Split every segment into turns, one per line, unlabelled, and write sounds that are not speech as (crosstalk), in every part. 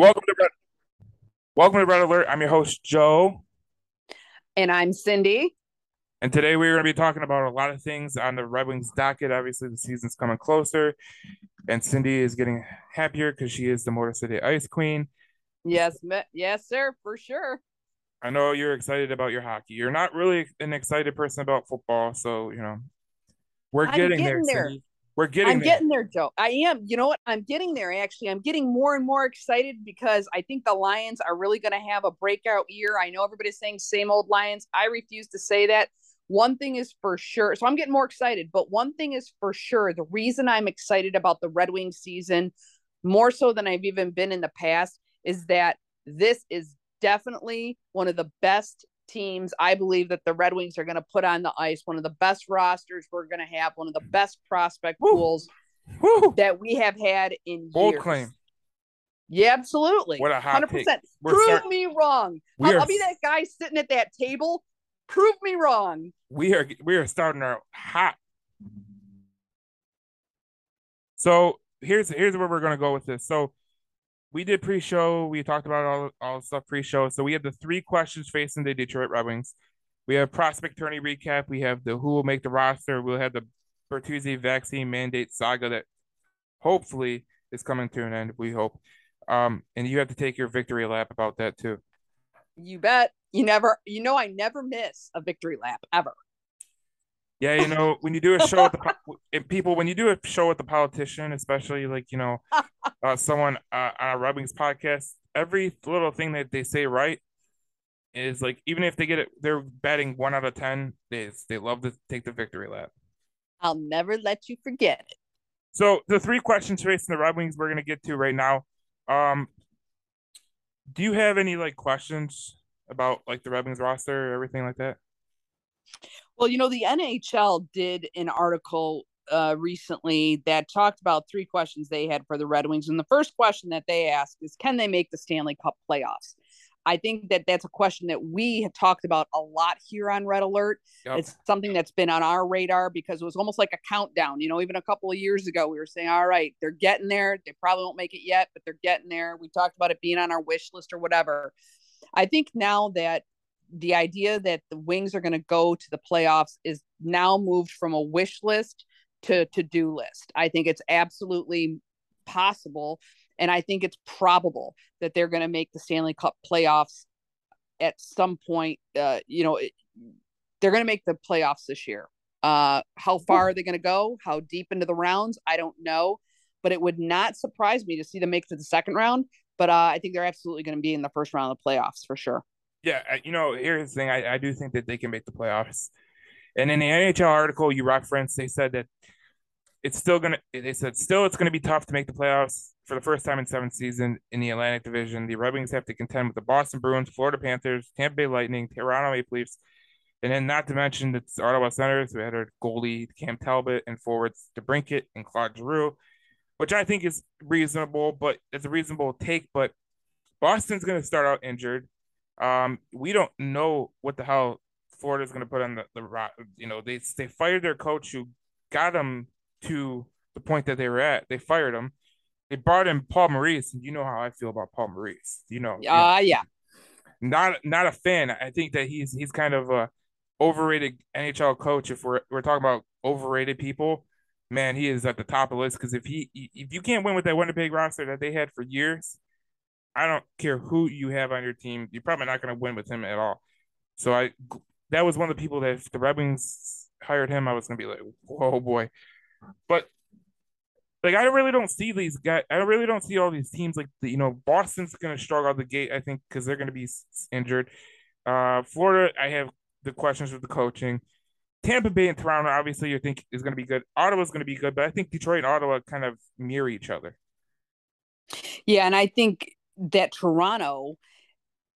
Welcome to Red, Welcome to Red Alert. I'm your host Joe,
and I'm Cindy.
And today we're going to be talking about a lot of things on the Red Wings docket. Obviously, the season's coming closer, and Cindy is getting happier because she is the Motor City Ice Queen.
Yes, yes, sir, for sure.
I know you're excited about your hockey. You're not really an excited person about football, so you know we're getting, getting there. there. We're getting
I'm
there.
getting there, Joe. I am. You know what? I'm getting there. Actually, I'm getting more and more excited because I think the Lions are really going to have a breakout year. I know everybody's saying same old Lions. I refuse to say that. One thing is for sure. So I'm getting more excited, but one thing is for sure. The reason I'm excited about the Red Wings season more so than I've even been in the past is that this is definitely one of the best teams I believe that the Red Wings are going to put on the ice, one of the best rosters we're going to have, one of the best prospect Woo. pools Woo. that we have had in Bold years. claim. Yeah, absolutely.
What a hot 100%.
Prove start- me wrong. I'll, are- I'll be that guy sitting at that table. Prove me wrong.
We are we are starting our hot. So here's here's where we're gonna go with this. So we did pre-show. We talked about all all stuff pre-show. So we have the three questions facing the Detroit Red Wings. We have prospect tourney recap. We have the who will make the roster. We'll have the Bertuzzi vaccine mandate saga that hopefully is coming to an end. We hope. Um, and you have to take your victory lap about that too.
You bet. You never. You know, I never miss a victory lap ever.
Yeah, you know, when you do a show with the people, when you do a show with the politician, especially like you know, (laughs) uh, someone uh, on a Red Wings podcast, every little thing that they say right is like even if they get it, they're batting one out of ten. They they love to take the victory lap.
I'll never let you forget it.
So the three questions facing the Red Wings we're gonna get to right now. Um, do you have any like questions about like the Red Wings roster or everything like that?
Well, you know, the NHL did an article uh, recently that talked about three questions they had for the Red Wings. And the first question that they asked is Can they make the Stanley Cup playoffs? I think that that's a question that we have talked about a lot here on Red Alert. Yep. It's something that's been on our radar because it was almost like a countdown. You know, even a couple of years ago, we were saying, all right, they're getting there. They probably won't make it yet, but they're getting there. We talked about it being on our wish list or whatever. I think now that the idea that the Wings are going to go to the playoffs is now moved from a wish list to to do list. I think it's absolutely possible, and I think it's probable that they're going to make the Stanley Cup playoffs at some point. Uh, you know, it, they're going to make the playoffs this year. Uh, how far are they going to go? How deep into the rounds? I don't know, but it would not surprise me to see them make it to the second round. But uh, I think they're absolutely going to be in the first round of the playoffs for sure.
Yeah, uh, you know, here's the thing. I, I do think that they can make the playoffs. And in the NHL article you referenced, they said that it's still gonna. They said still it's gonna be tough to make the playoffs for the first time in seven season in the Atlantic Division. The Red Wings have to contend with the Boston Bruins, Florida Panthers, Tampa Bay Lightning, Toronto Maple Leafs, and then not to mention the Ottawa Senators, who had our goalie Cam Talbot and forwards DeBrincat and Claude Giroux, which I think is reasonable, but it's a reasonable take. But Boston's to start out injured. Um, we don't know what the hell Florida's going to put on the, the you know they they fired their coach who got them to the point that they were at. They fired him. They brought in Paul Maurice, and you know how I feel about Paul Maurice. You know,
uh, yeah,
not not a fan. I think that he's he's kind of a overrated NHL coach. If we're we're talking about overrated people, man, he is at the top of the list. Because if he if you can't win with that Winnipeg roster that they had for years, I don't care who you have on your team, you're probably not going to win with him at all. So I that was one of the people that if the Red Wings hired him, I was going to be like, whoa boy. But like I really don't see these guys. I really don't see all these teams like you know Boston's going to struggle out the gate. I think because they're going to be injured. Uh, Florida, I have the questions with the coaching. Tampa Bay and Toronto, obviously, you think is going to be good. Ottawa's going to be good, but I think Detroit and Ottawa kind of mirror each other.
Yeah, and I think that Toronto,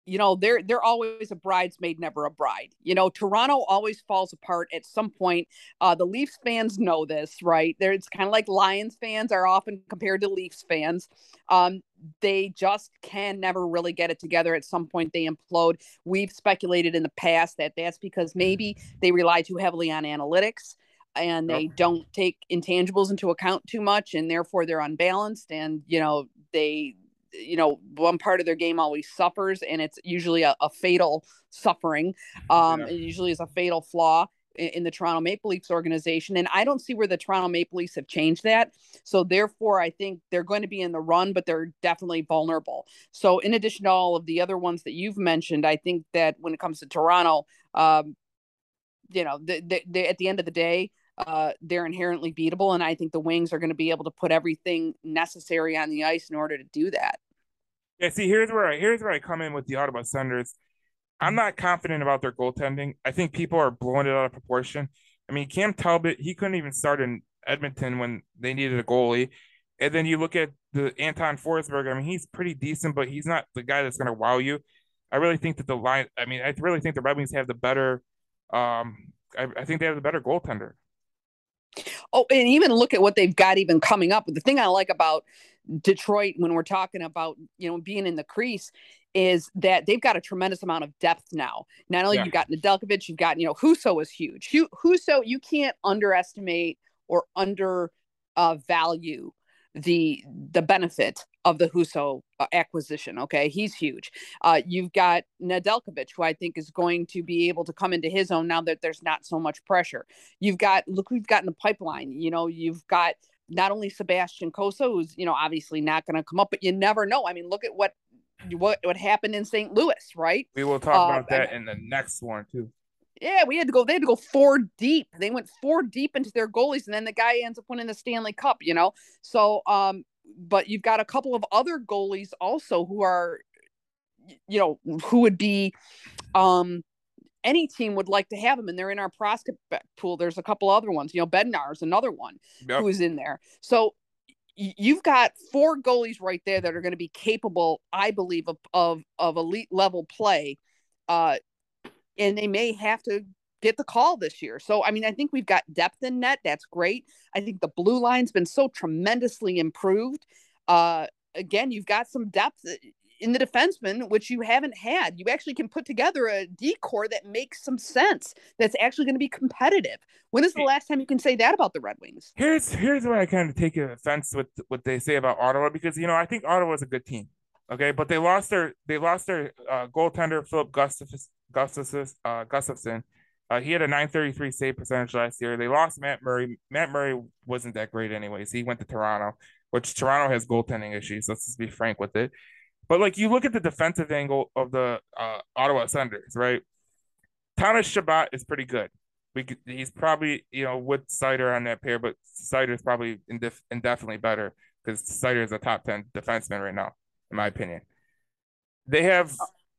you know, they're they're always a bridesmaid, never a bride. You know, Toronto always falls apart at some point. Uh, the Leafs fans know this, right? There, it's kind of like Lions fans are often compared to Leafs fans. Um, they just can never really get it together. At some point, they implode. We've speculated in the past that that's because maybe they rely too heavily on analytics and they don't take intangibles into account too much and therefore they're unbalanced and you know they you know one part of their game always suffers, and it's usually a, a fatal suffering. Um, yeah. It usually is a fatal flaw in, in the Toronto Maple Leafs organization, and I don't see where the Toronto Maple Leafs have changed that. So therefore, I think they're going to be in the run, but they're definitely vulnerable. So in addition to all of the other ones that you've mentioned, I think that when it comes to Toronto, um, you know, they, they, they, at the end of the day, uh, they're inherently beatable, and I think the Wings are going to be able to put everything necessary on the ice in order to do that.
Yeah, see, here's where I here's where I come in with the Ottawa Senators. I'm not confident about their goaltending. I think people are blowing it out of proportion. I mean, Cam Talbot, he couldn't even start in Edmonton when they needed a goalie. And then you look at the Anton Forsberg. I mean, he's pretty decent, but he's not the guy that's going to wow you. I really think that the line. I mean, I really think the Red Wings have the better. Um, I, I think they have the better goaltender.
Oh, and even look at what they've got even coming up. The thing I like about Detroit when we're talking about you know being in the crease is that they've got a tremendous amount of depth now. Not only yeah. you've got Nedeljkovic, you've got you know Husso is huge. Husso, you can't underestimate or under uh, value the the benefit of the Husso uh, acquisition. Okay, he's huge. Uh, you've got Nedeljkovic, who I think is going to be able to come into his own now that there's not so much pressure. You've got look, we've got in the pipeline. You know, you've got not only Sebastian Cossa, who's you know obviously not going to come up, but you never know. I mean, look at what what what happened in St. Louis, right?
We will talk uh, about that in the next one too.
Yeah, we had to go. They had to go four deep. They went four deep into their goalies, and then the guy ends up winning the Stanley Cup. You know, so um, but you've got a couple of other goalies also who are, you know, who would be, um, any team would like to have them, and they're in our prospect pool. There's a couple other ones. You know, Bednar is another one yep. who is in there. So you've got four goalies right there that are going to be capable, I believe, of of, of elite level play. Uh, and they may have to get the call this year. So, I mean, I think we've got depth in net. That's great. I think the blue line's been so tremendously improved. Uh, again, you've got some depth in the defenseman, which you haven't had. You actually can put together a decor that makes some sense. That's actually going to be competitive. When is the last time you can say that about the Red Wings?
Here's here's where I kind of take offense with what they say about Ottawa because you know I think Ottawa is a good team. Okay, but they lost their they lost their uh, goaltender Filip Gustavs, uh, Gustavsson uh, he had a 933 save percentage last year. They lost Matt Murray. Matt Murray wasn't that great, anyways. He went to Toronto, which Toronto has goaltending issues. Let's just be frank with it. But like you look at the defensive angle of the uh, Ottawa Senators, right? Thomas Chabot is pretty good. We could, he's probably you know with Seider on that pair, but Seider's probably indef- indefinitely better because Seider is a top ten defenseman right now, in my opinion. They have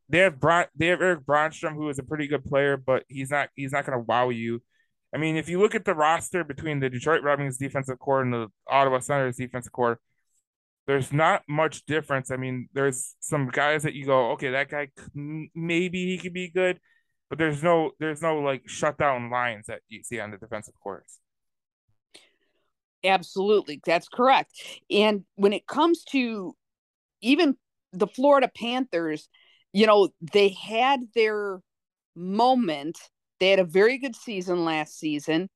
they have Bron- they have Erik Brannstrom, who is a pretty good player, but he's not he's not going to wow you. I mean, if you look at the roster between the Detroit Red Wings defensive core and the Ottawa Senators defensive core, there's not much difference. I mean, there's some guys that you go, okay, that guy maybe he could be good, but there's no there's no like shutdown lines that you see on the defensive courts.
Absolutely, that's correct. And when it comes to even the Florida Panthers, you know, they had their moment. They had a very good season last season,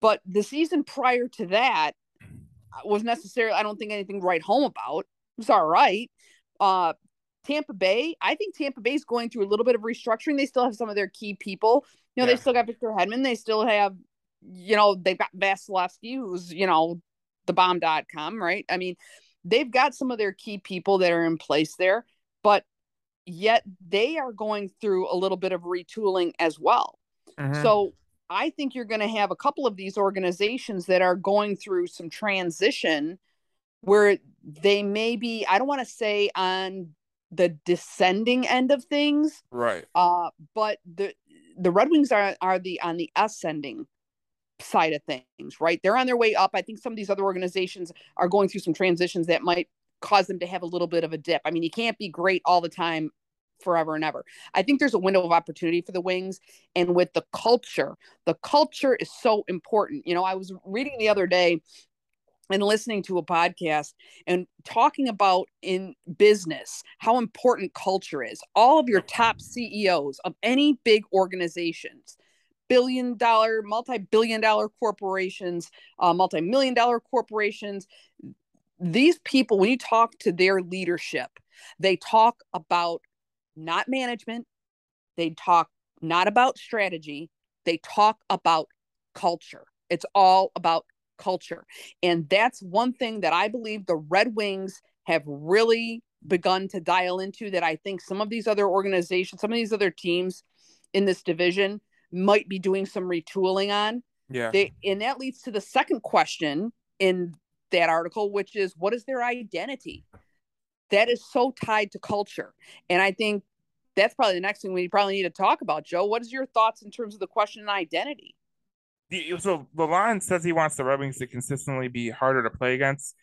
but the season prior to that was necessarily, I don't think anything to write home about. It was all right. Uh, Tampa Bay, I think Tampa Bay is going through a little bit of restructuring. They still have some of their key people. You know, yeah. they still got Victor Hedman. They still have, you know, they've got Vasilevskiy, who's, you know, the bomb.com, right? I mean, they've got some of their key people that are in place there, but yet they are going through a little bit of retooling as well. Mm-hmm. So I think you're going to have a couple of these organizations that are going through some transition where they may be, I don't want to say on the descending end of things.
Right.
Uh, but the the Red Wings are are the on the ascending side of things, right? They're on their way up. I think some of these other organizations are going through some transitions that might cause them to have a little bit of a dip. I mean, you can't be great all the time forever and ever. I think there's a window of opportunity for the Wings and with the culture. The culture is so important. You know, I was reading the other day and listening to a podcast and talking about in business how important culture is. All of your top CEOs of any big organizations, billion dollar, multi billion dollar corporations, uh, multi million dollar corporations, these people, when you talk to their leadership, they talk about not management, they talk not about strategy, they talk about culture. It's all about culture. And that's one thing that I believe the Red Wings have really begun to dial into that I think some of these other organizations, some of these other teams in this division might be doing some retooling on.
Yeah.
They, and that leads to the second question in that article, which is what is their identity? That is so tied to culture. And I think that's probably the next thing we probably need to talk about. Joe, what is your thoughts in terms of the question of identity?
So Lalonde says he wants the Red Wings to consistently be harder to play against.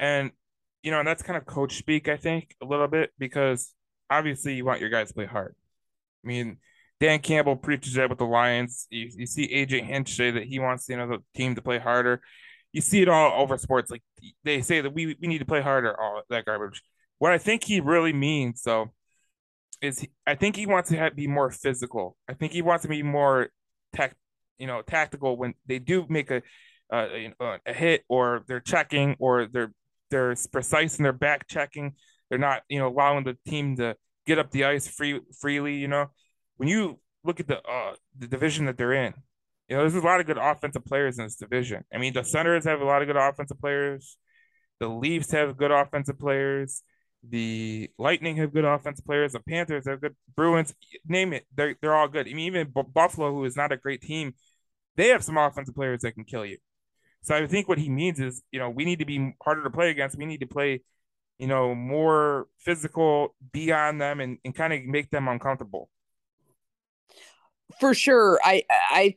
And, you know, and that's kind of coach speak, I think, a little bit, because obviously you want your guys to play hard. I mean, Dan Campbell preaches that with the Lions. You, you see AJ Hinch say that he wants you know the team to play harder. You see it all over sports. Like they say that we we need to play harder. All that garbage. What I think he really means though is he, I think he wants to have, be more physical. I think he wants to be more tech, you know, tactical when they do make a uh, you know, a hit or they're checking or they're they're precise in their back checking. They're not you know allowing the team to get up the ice free freely. You know when you look at the uh, the division that they're in, you know, there's a lot of good offensive players in this division. I mean, the Senators have a lot of good offensive players. The Leafs have good offensive players. The Lightning have good offensive players. The Panthers have good Bruins. Name it, they're they're all good. I mean, even Buffalo, who is not a great team, they have some offensive players that can kill you. So I think what he means is, you know, we need to be harder to play against. We need to play, you know, more physical, be on them, and, and kind of make them uncomfortable
for sure. I I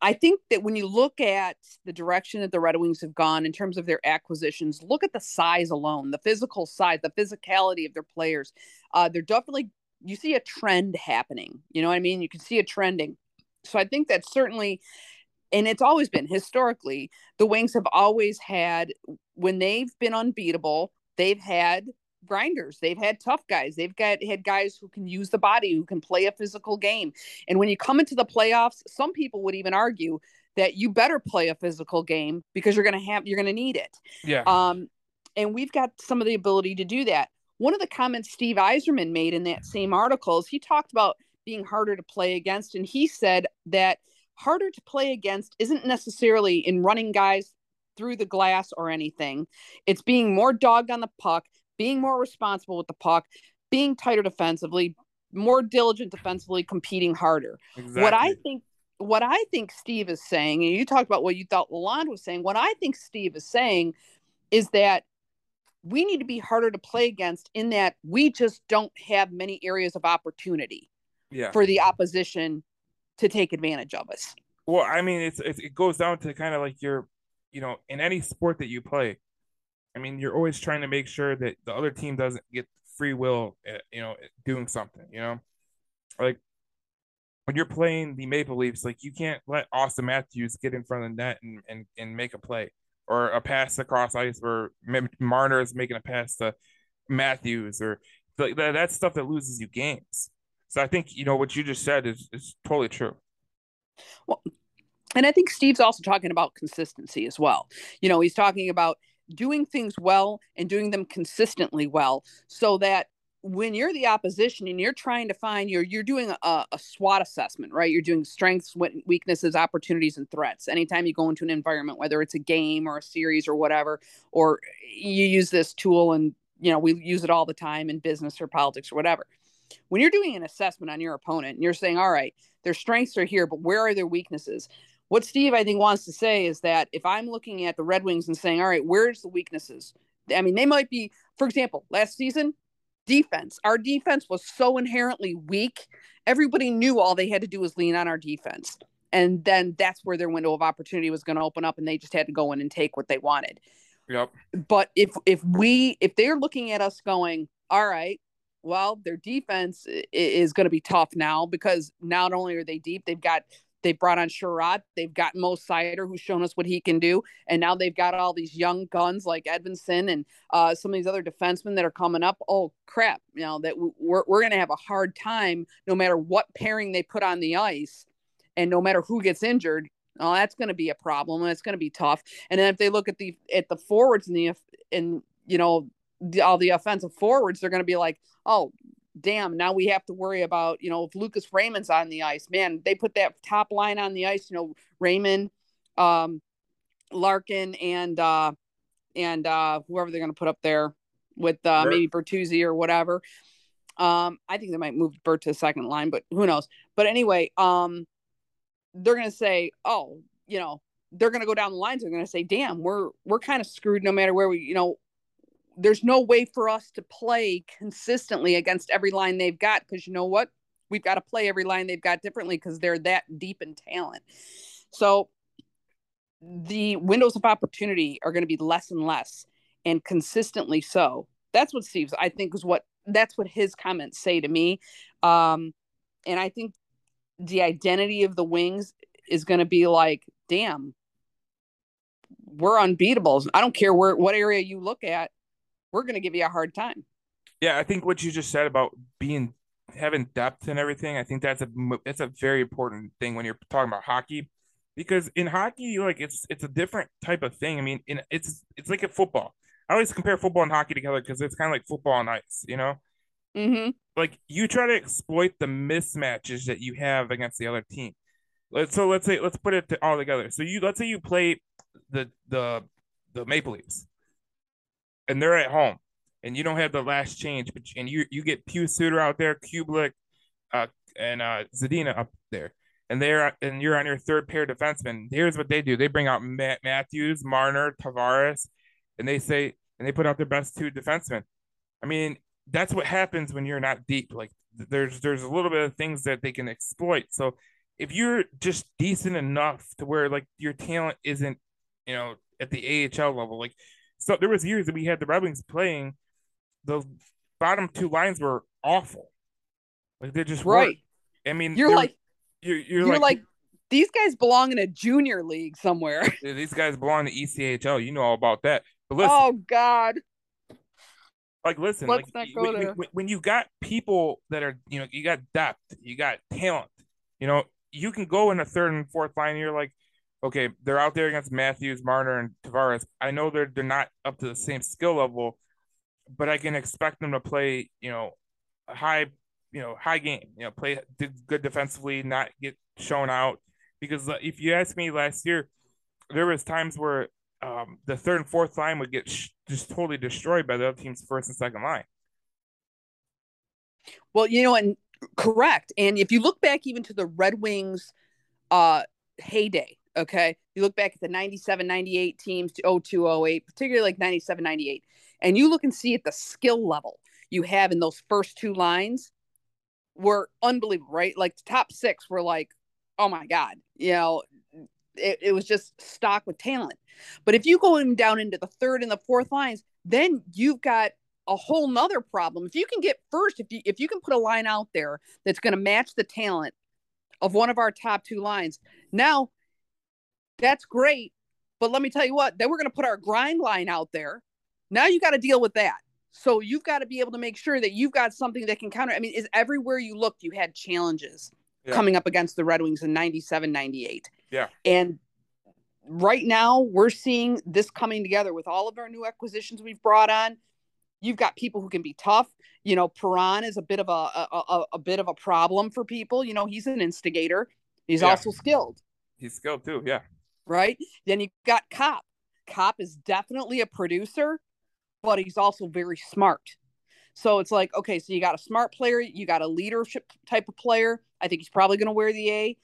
I think that when you look at the direction that the Red Wings have gone in terms of their acquisitions, look at the size alone, the physical size, the physicality of their players. Uh, they're definitely you see a trend happening. You know what I mean? You can see a trending. So I think that certainly and it's always been historically the wings have always had when they've been unbeatable they've had grinders. They've had tough guys. They've got had guys who can use the body, who can play a physical game. And when you come into the playoffs, some people would even argue that you better play a physical game because you're going to have you're going to need it.
Yeah.
Um and we've got some of the ability to do that. One of the comments Steve Yzerman made in that same article is he talked about being harder to play against and he said that harder to play against isn't necessarily in running guys through the glass or anything. It's being more dogged on the puck, being more responsible with the puck, being tighter defensively, more diligent defensively, competing harder. Exactly. What I think what I think Steve is saying, and you talked about what you thought Lalonde was saying, what I think Steve is saying is that we need to be harder to play against in that we just don't have many areas of opportunity
yeah.
for the opposition to take advantage of us.
Well, I mean, it's, it's it goes down to kind of like your, you know, in any sport that you play, I mean, you're always trying to make sure that the other team doesn't get free will, at, you know, doing something. You know, like when you're playing the Maple Leafs, like you can't let Austin Matthews get in front of the net and and, and make a play or a pass across ice, or Marner is making a pass to Matthews, or like that, that's stuff that loses you games. So I think you know what you just said is is totally true.
Well, and I think Steve's also talking about consistency as well. You know, he's talking about doing things well and doing them consistently well so that when you're the opposition and you're trying to find your you're doing a, a SWOT assessment right? You're doing strengths weaknesses opportunities and threats. Anytime you go into an environment whether it's a game or a series or whatever or you use this tool and you know we use it all the time in business or politics or whatever. When you're doing an assessment on your opponent and you're saying all right their strengths are here but where are their weaknesses what Steve I think wants to say is that if I'm looking at the Red Wings and saying, all right, where's the weaknesses? I mean, they might be, for example, last season, defense. Our defense was so inherently weak. Everybody knew all they had to do was lean on our defense. And then that's where their window of opportunity was going to open up and they just had to go in and take what they wanted.
Yep.
But if if we if they're looking at us going, all right, well, their defense is going to be tough now because not only are they deep, they've got they brought on Chiarot. They've got Mo Seider, who's shown us what he can do. And now they've got all these young guns like Edvinsson and uh, some of these other defensemen that are coming up. Oh, crap. You know, that we're, we're going to have a hard time no matter what pairing they put on the ice and no matter who gets injured. Oh, that's going to be a problem. It's going to be tough. And then if they look at the at the forwards and the and you know the, all the offensive forwards, they're going to be like, oh, damn. Now we have to worry about you know if Lucas Raymond's on the ice. Man, they put that top line on the ice. You know Raymond, um, Larkin, and uh, and uh, whoever they're going to put up there with uh, maybe Bertuzzi or whatever. Um, I think they might move Bert to the second line, but who knows? But anyway, um, they're going to say, oh, you know, they're going to go down the lines. They're going to say, damn, we're we're kind of screwed no matter where we, you know, there's no way for us to play consistently against every line they've got because you know what? We've got to play every line they've got differently because they're that deep in talent. So the windows of opportunity are going to be less and less and consistently so. That's what Steve's I think is what that's what his comments say to me. Um and I think the identity of the wings is going to be like, damn, we're unbeatable. I don't care where what area you look at, we're going to give you a hard time.
Yeah, I think what you just said about being having depth and everything, I think that's a that's a very important thing when you're talking about hockey, because in hockey, like it's it's a different type of thing. I mean, in it's it's like a football. I always compare football and hockey together because it's kind of like football on ice, you know.
Mm-hmm.
Like you try to exploit the mismatches that you have against the other team. Let's so let's say let's put it all together. So you let's say you play the the the Maple Leafs, and they're at home, and you don't have the last change, but and you you get Pius Suter out there, Kubalik, uh, and uh, Zadina up there, and they're and you're on your third pair defenseman. Here's what they do: they bring out Matt Matthews, Marner, Tavares, and they say and they put out their best two defensemen. I mean, that's what happens when you're not deep. Like there's there's a little bit of things that they can exploit. So if you're just decent enough to where like your talent isn't, you know, at the AHL level, like so there was years that we had the Red Wings playing, the bottom two lines were awful. Like they just right. Weren't. I mean,
you're like
you're, you're,
you're
like,
like these guys belong in a junior league somewhere. (laughs)
These guys belong in the ECHL. You know all about that. But listen,
oh God,
like, listen, Let's like when, when, when, you got people that are, you know, you got depth, you got talent, you know, you can go in a third and fourth line. And you're like, okay, they're out there against Matthews, Marner, and Tavares. I know they're they're not up to the same skill level, but I can expect them to play, you know, a high, you know, high game. You know, play good defensively, not get shown out. Because uh, if you ask me last year, there was times where um, the third and fourth line would get sh- just totally destroyed by the other team's first and second line.
Well, you know, and correct. And if you look back even to the Red Wings uh heyday, okay, you look back at the 97 98 teams to 02 08, particularly like 97 98, and you look and see at the skill level you have in those first two lines were unbelievable, right? Like the top six were like, oh my God, you know, it, it was just stock with talent. But if you go down into the third and the fourth lines, then you've got a whole nother problem. If you can get first, if you if you can put a line out there that's going to match the talent of one of our top two lines, now that's great. But let me tell you what, then we're going to put our grind line out there. Now you got to deal with that. So you've got to be able to make sure that you've got something that can counter. I mean, is everywhere you looked, you had challenges yeah. coming up against the Red Wings in 97, 98.
Yeah.
And right now we're seeing this coming together with all of our new acquisitions we've brought on. You've got people who can be tough. You know, Perron is a bit of a, a, a, a bit of a problem for people. You know, he's an instigator. He's yeah. also skilled.
He's skilled too. Yeah.
Right. Then you've got Cop. Cop is definitely a producer, but he's also very smart. So it's like, okay, so you got a smart player, you got a leadership type of player. I think he's probably going to wear the A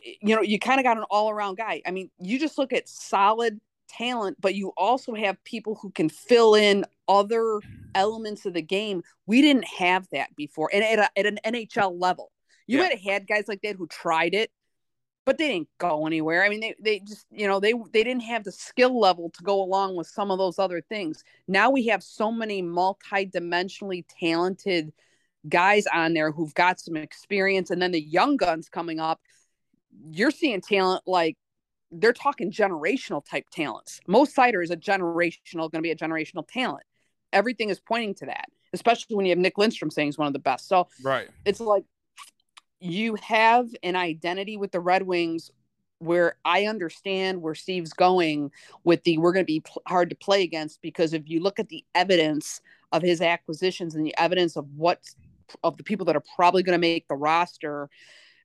you know, you kind of got an all around guy. I mean, you just look at solid talent, but you also have people who can fill in other elements of the game. We didn't have that before. And at, a, at an NHL level, you yeah. might have had guys like that who tried it, but they didn't go anywhere. I mean, they, they just, you know, they, they didn't have the skill level to go along with some of those other things. Now we have so many multi-dimensionally talented guys on there who've got some experience and then the young guns coming up you're seeing talent like they're talking generational type talents. Most Seider is a generational, going to be a generational talent. Everything is pointing to that, especially when you have Nick Lidstrom saying he's one of the best. So
right,
it's like you have an identity with the Red Wings where I understand where Steve's going with the we're going to be pl- hard to play against because if you look at the evidence of his acquisitions and the evidence of what of the people that are probably going to make the roster,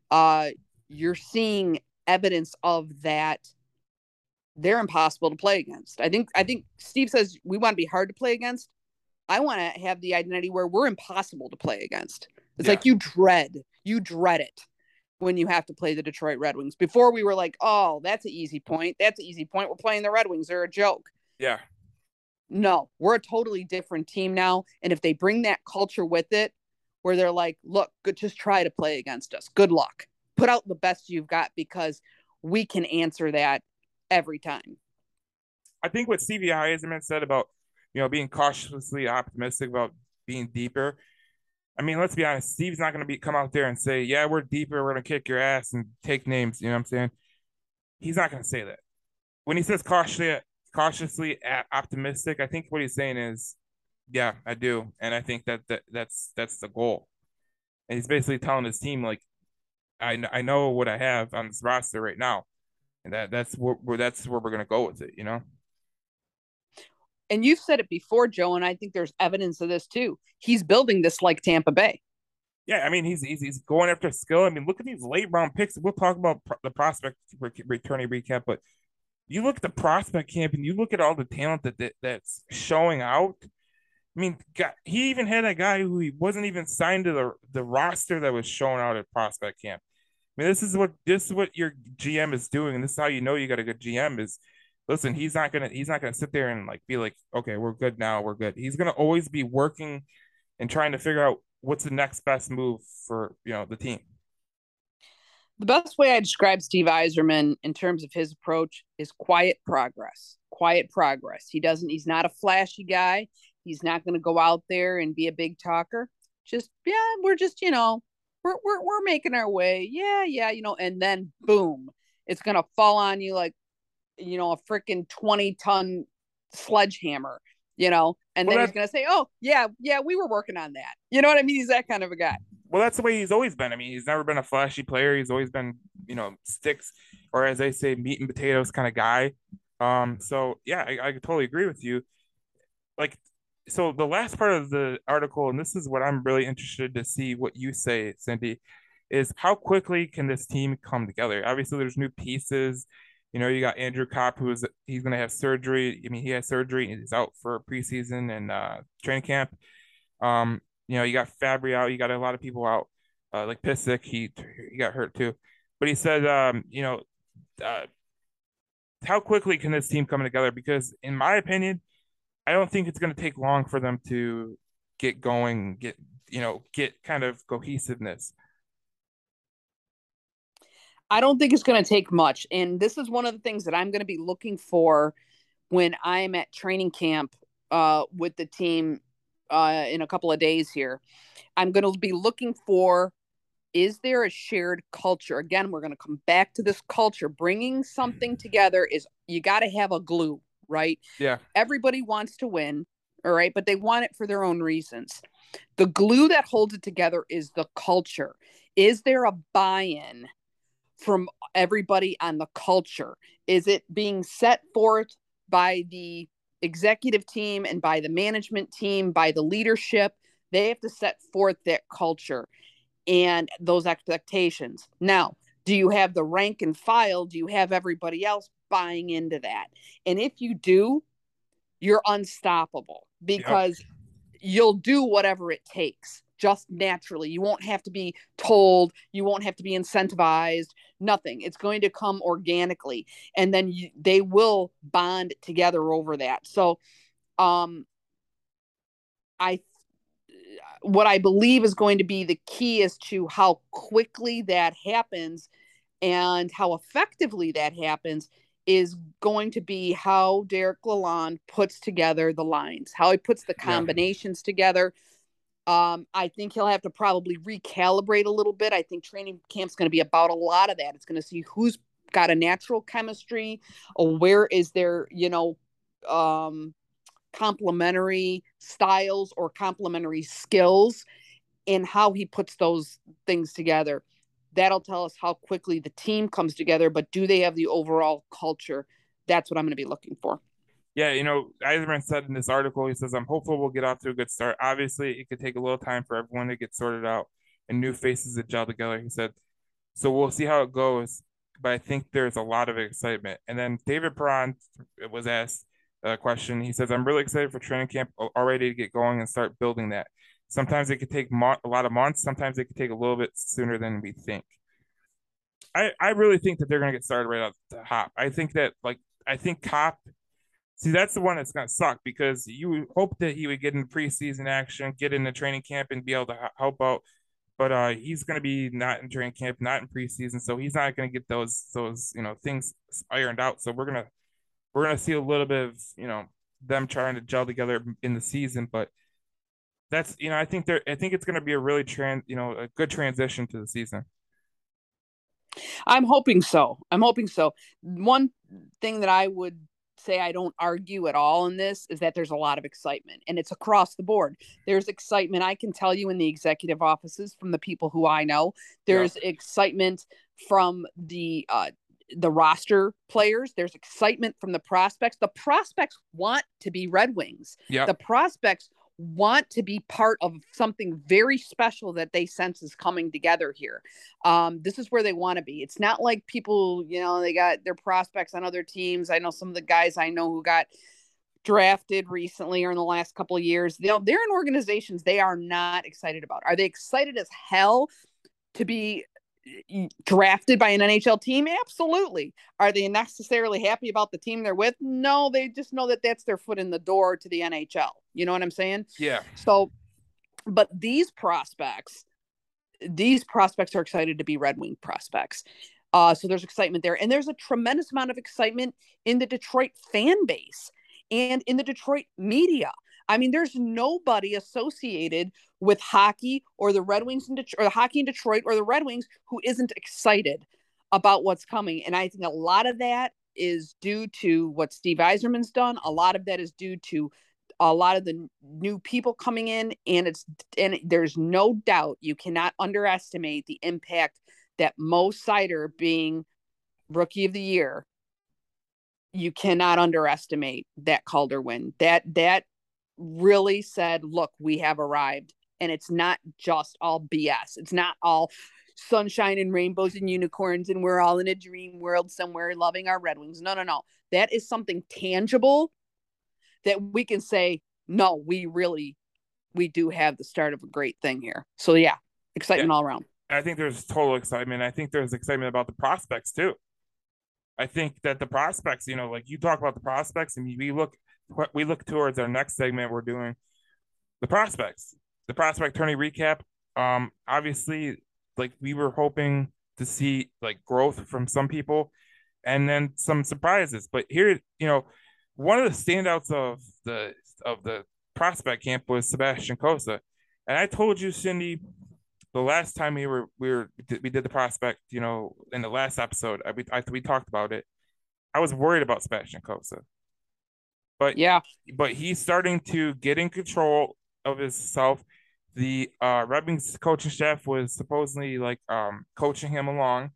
uh, you're seeing evidence of that they're impossible to play against. I think I think Steve says we want to be hard to play against. I want to have the identity where we're impossible to play against. It's yeah. like you dread, you dread it when you have to play the Detroit Red Wings. Before we were like, oh, that's an easy point. That's an easy point. We're playing the Red Wings. They're a joke.
Yeah.
No, we're a totally different team now. And if they bring that culture with it, where they're like, look, good, just try to play against us. Good luck. Put out the best you've got because we can answer that every time.
I think what Stevie Yzerman said about, you know, being cautiously optimistic about being deeper I mean, let's be honest. Steve's not going to be come out there and say, "Yeah, we're deeper. We're going to kick your ass and take names." You know what I'm saying? He's not going to say that. When he says cautiously, cautiously optimistic, I think what he's saying is, "Yeah, I do," and I think that, that that's that's the goal. And he's basically telling his team, like, "I I know what I have on this roster right now, and that that's where, that's where we're going to go with it." You know
and you've said it before, Joe, and I think there's evidence of this too. He's building this like Tampa Bay.
Yeah, I mean he's he's, he's going after skill. I mean, look at these late round picks. We'll talk about the prospect returning recap, but you look at the prospect camp and you look at all the talent that, that that's showing out. I mean, God, he even had a guy who he wasn't even signed to the the roster that was showing out at prospect camp. I mean, this is what this is what your GM is doing, and this is how you know you got a good GM is listen, he's not gonna he's not gonna sit there and like be like, okay, we're good now, we're good. He's gonna always be working and trying to figure out what's the next best move for you know the team.
The best way I describe Steve Yzerman in terms of his approach is quiet progress. Quiet progress. He doesn't. He's not a flashy guy. He's not to go out there and be a big talker. Just yeah, we're just you know we're we're we're making our way. Yeah, yeah, you know, and then boom, it's to fall on you like you know, a freaking 20 ton sledgehammer, you know, and well, then he's going to say, oh, yeah, yeah, we were working on that. You know what I mean? He's that kind of a guy.
Well, that's the way he's always been. I mean, he's never been a flashy player. He's always been, you know, sticks or as they say, meat and potatoes kind of guy. Um, so yeah, I, I totally agree with you. Like, so the last part of the article, and this is what I'm really interested to see what you say, Cindy, is how quickly can this team come together? Obviously, there's new pieces you know, you got Andrew Copp, who's he's going to have surgery. I mean, he has surgery and he's out for preseason and uh, training camp. Um, you know, you got Fabbri out. You got a lot of people out, uh, like Pysyk. He he got hurt too, but he said, um, you know, uh, how quickly can this team come together? Because in my opinion, I don't think it's going to take long for them to get going, get you know, get kind of cohesiveness.
I don't think it's going to take much. And this is one of the things that I'm going to be looking for when I'm at training camp uh, with the team uh, in a couple of days here. I'm going to be looking for is there a shared culture? Again, we're going to come back to this culture. Bringing something together is you got to have a glue, right?
Yeah.
Everybody wants to win, all right, but they want it for their own reasons. The glue that holds it together is the culture. Is there a buy in? From everybody on the culture? Is it being set forth by the executive team and by the management team, by the leadership? They have to set forth that culture and those expectations. Now, do you have the rank and file? Do you have everybody else buying into that? And if you do, you're unstoppable because yep. you'll do whatever it takes just naturally. You won't have to be told, you won't have to be incentivized, nothing. It's going to come organically and then you, they will bond together over that. So um I what I believe is going to be the key as to how quickly that happens and how effectively that happens is going to be how Derek Lalonde puts together the lines, how he puts the combinations yeah. together, um, I think he'll have to probably recalibrate a little bit. I think training camp's going to be about a lot of that. It's going to see who's got a natural chemistry, or where is there, you know, um, complementary styles or complementary skills, and how he puts those things together. That'll tell us how quickly the team comes together, but do they have the overall culture? That's what I'm going to be looking for.
Yeah, you know, Yzerman said in this article, he says, I'm hopeful we'll get off to a good start. Obviously, it could take a little time for everyone to get sorted out and new faces to gel together. He said, so we'll see how it goes. But I think there's a lot of excitement. And then David Perron was asked a question. He says, I'm really excited for training camp already to get going and start building that. Sometimes it could take mo- a lot of months. Sometimes it could take a little bit sooner than we think. I, I really think that they're going to get started right off the hop. I think that, like, I think Copp, see, that's the one that's to suck because you hope that he would get in preseason action, get in the training camp, and be able to help out but uh, he's to be not in training camp, not in preseason, so he's not to get those those you know things ironed out. So we're gonna we're gonna see a little bit of you know them trying to gel together in the season, but that's you know I think they're I think it's going to be a really trans you know a good transition to the season.
I'm hoping so. I'm hoping so. One thing that I would say I don't argue at all in this is that there's a lot of excitement and it's across the board. There's excitement I can tell you in the executive offices from the people who I know. There's yeah. excitement from the uh the roster players. There's excitement from the prospects. The prospects want to be Red Wings.
Yeah.
The prospects want to be part of something very special that they sense is coming together here. Um, this is where they want to be. It's not like people, you know, they got their prospects on other teams. I know some of the guys I know who got drafted recently or in the last couple of years. They'll, they're in organizations they are not excited about. Are they excited as hell to be drafted by an NHL team? Absolutely. Are they necessarily happy about the team they're with? No, they just know that that's their foot in the door to the NHL. You know what I'm saying?
Yeah.
So, but these prospects, these prospects are excited to be Red Wing prospects. Uh, so there's excitement there. And there's a tremendous amount of excitement in the Detroit fan base and in the Detroit media. I mean, there's nobody associated with hockey or the Red Wings in Detroit, or the hockey in Detroit or the Red Wings who isn't excited about what's coming. And I think a lot of that is due to what Steve Yzerman's done. A lot of that is due to a lot of the new people coming in, and it's and there's no doubt you cannot underestimate the impact that Mo Seider being rookie of the year. You cannot underestimate that Calder win. That that really said, look, we have arrived. And it's not just all BS. It's not all sunshine and rainbows and unicorns and we're all in a dream world somewhere loving our Red Wings. No, no, no. That is something tangible that we can say, no, we really, we do have the start of a great thing here. So yeah, excitement yeah. all around.
I think there's total excitement. I think there's excitement about the prospects too. I think that the prospects, you know, like you talk about the prospects, and we look we look towards our next segment. We're doing the prospects, the prospect tourney recap. Um, obviously, like we were hoping to see like growth from some people, and then some surprises. But here, you know, one of the standouts of the of the prospect camp was Sebastian Cossa, and I told you, Cindy, the last time we were we were we did the prospect, you know, in the last episode, I, we I, we talked about it. I was worried about Sebastian Cossa. But
yeah,
but he's starting to get in control of himself. The uh Red Wings coaching staff was supposedly like um coaching him along.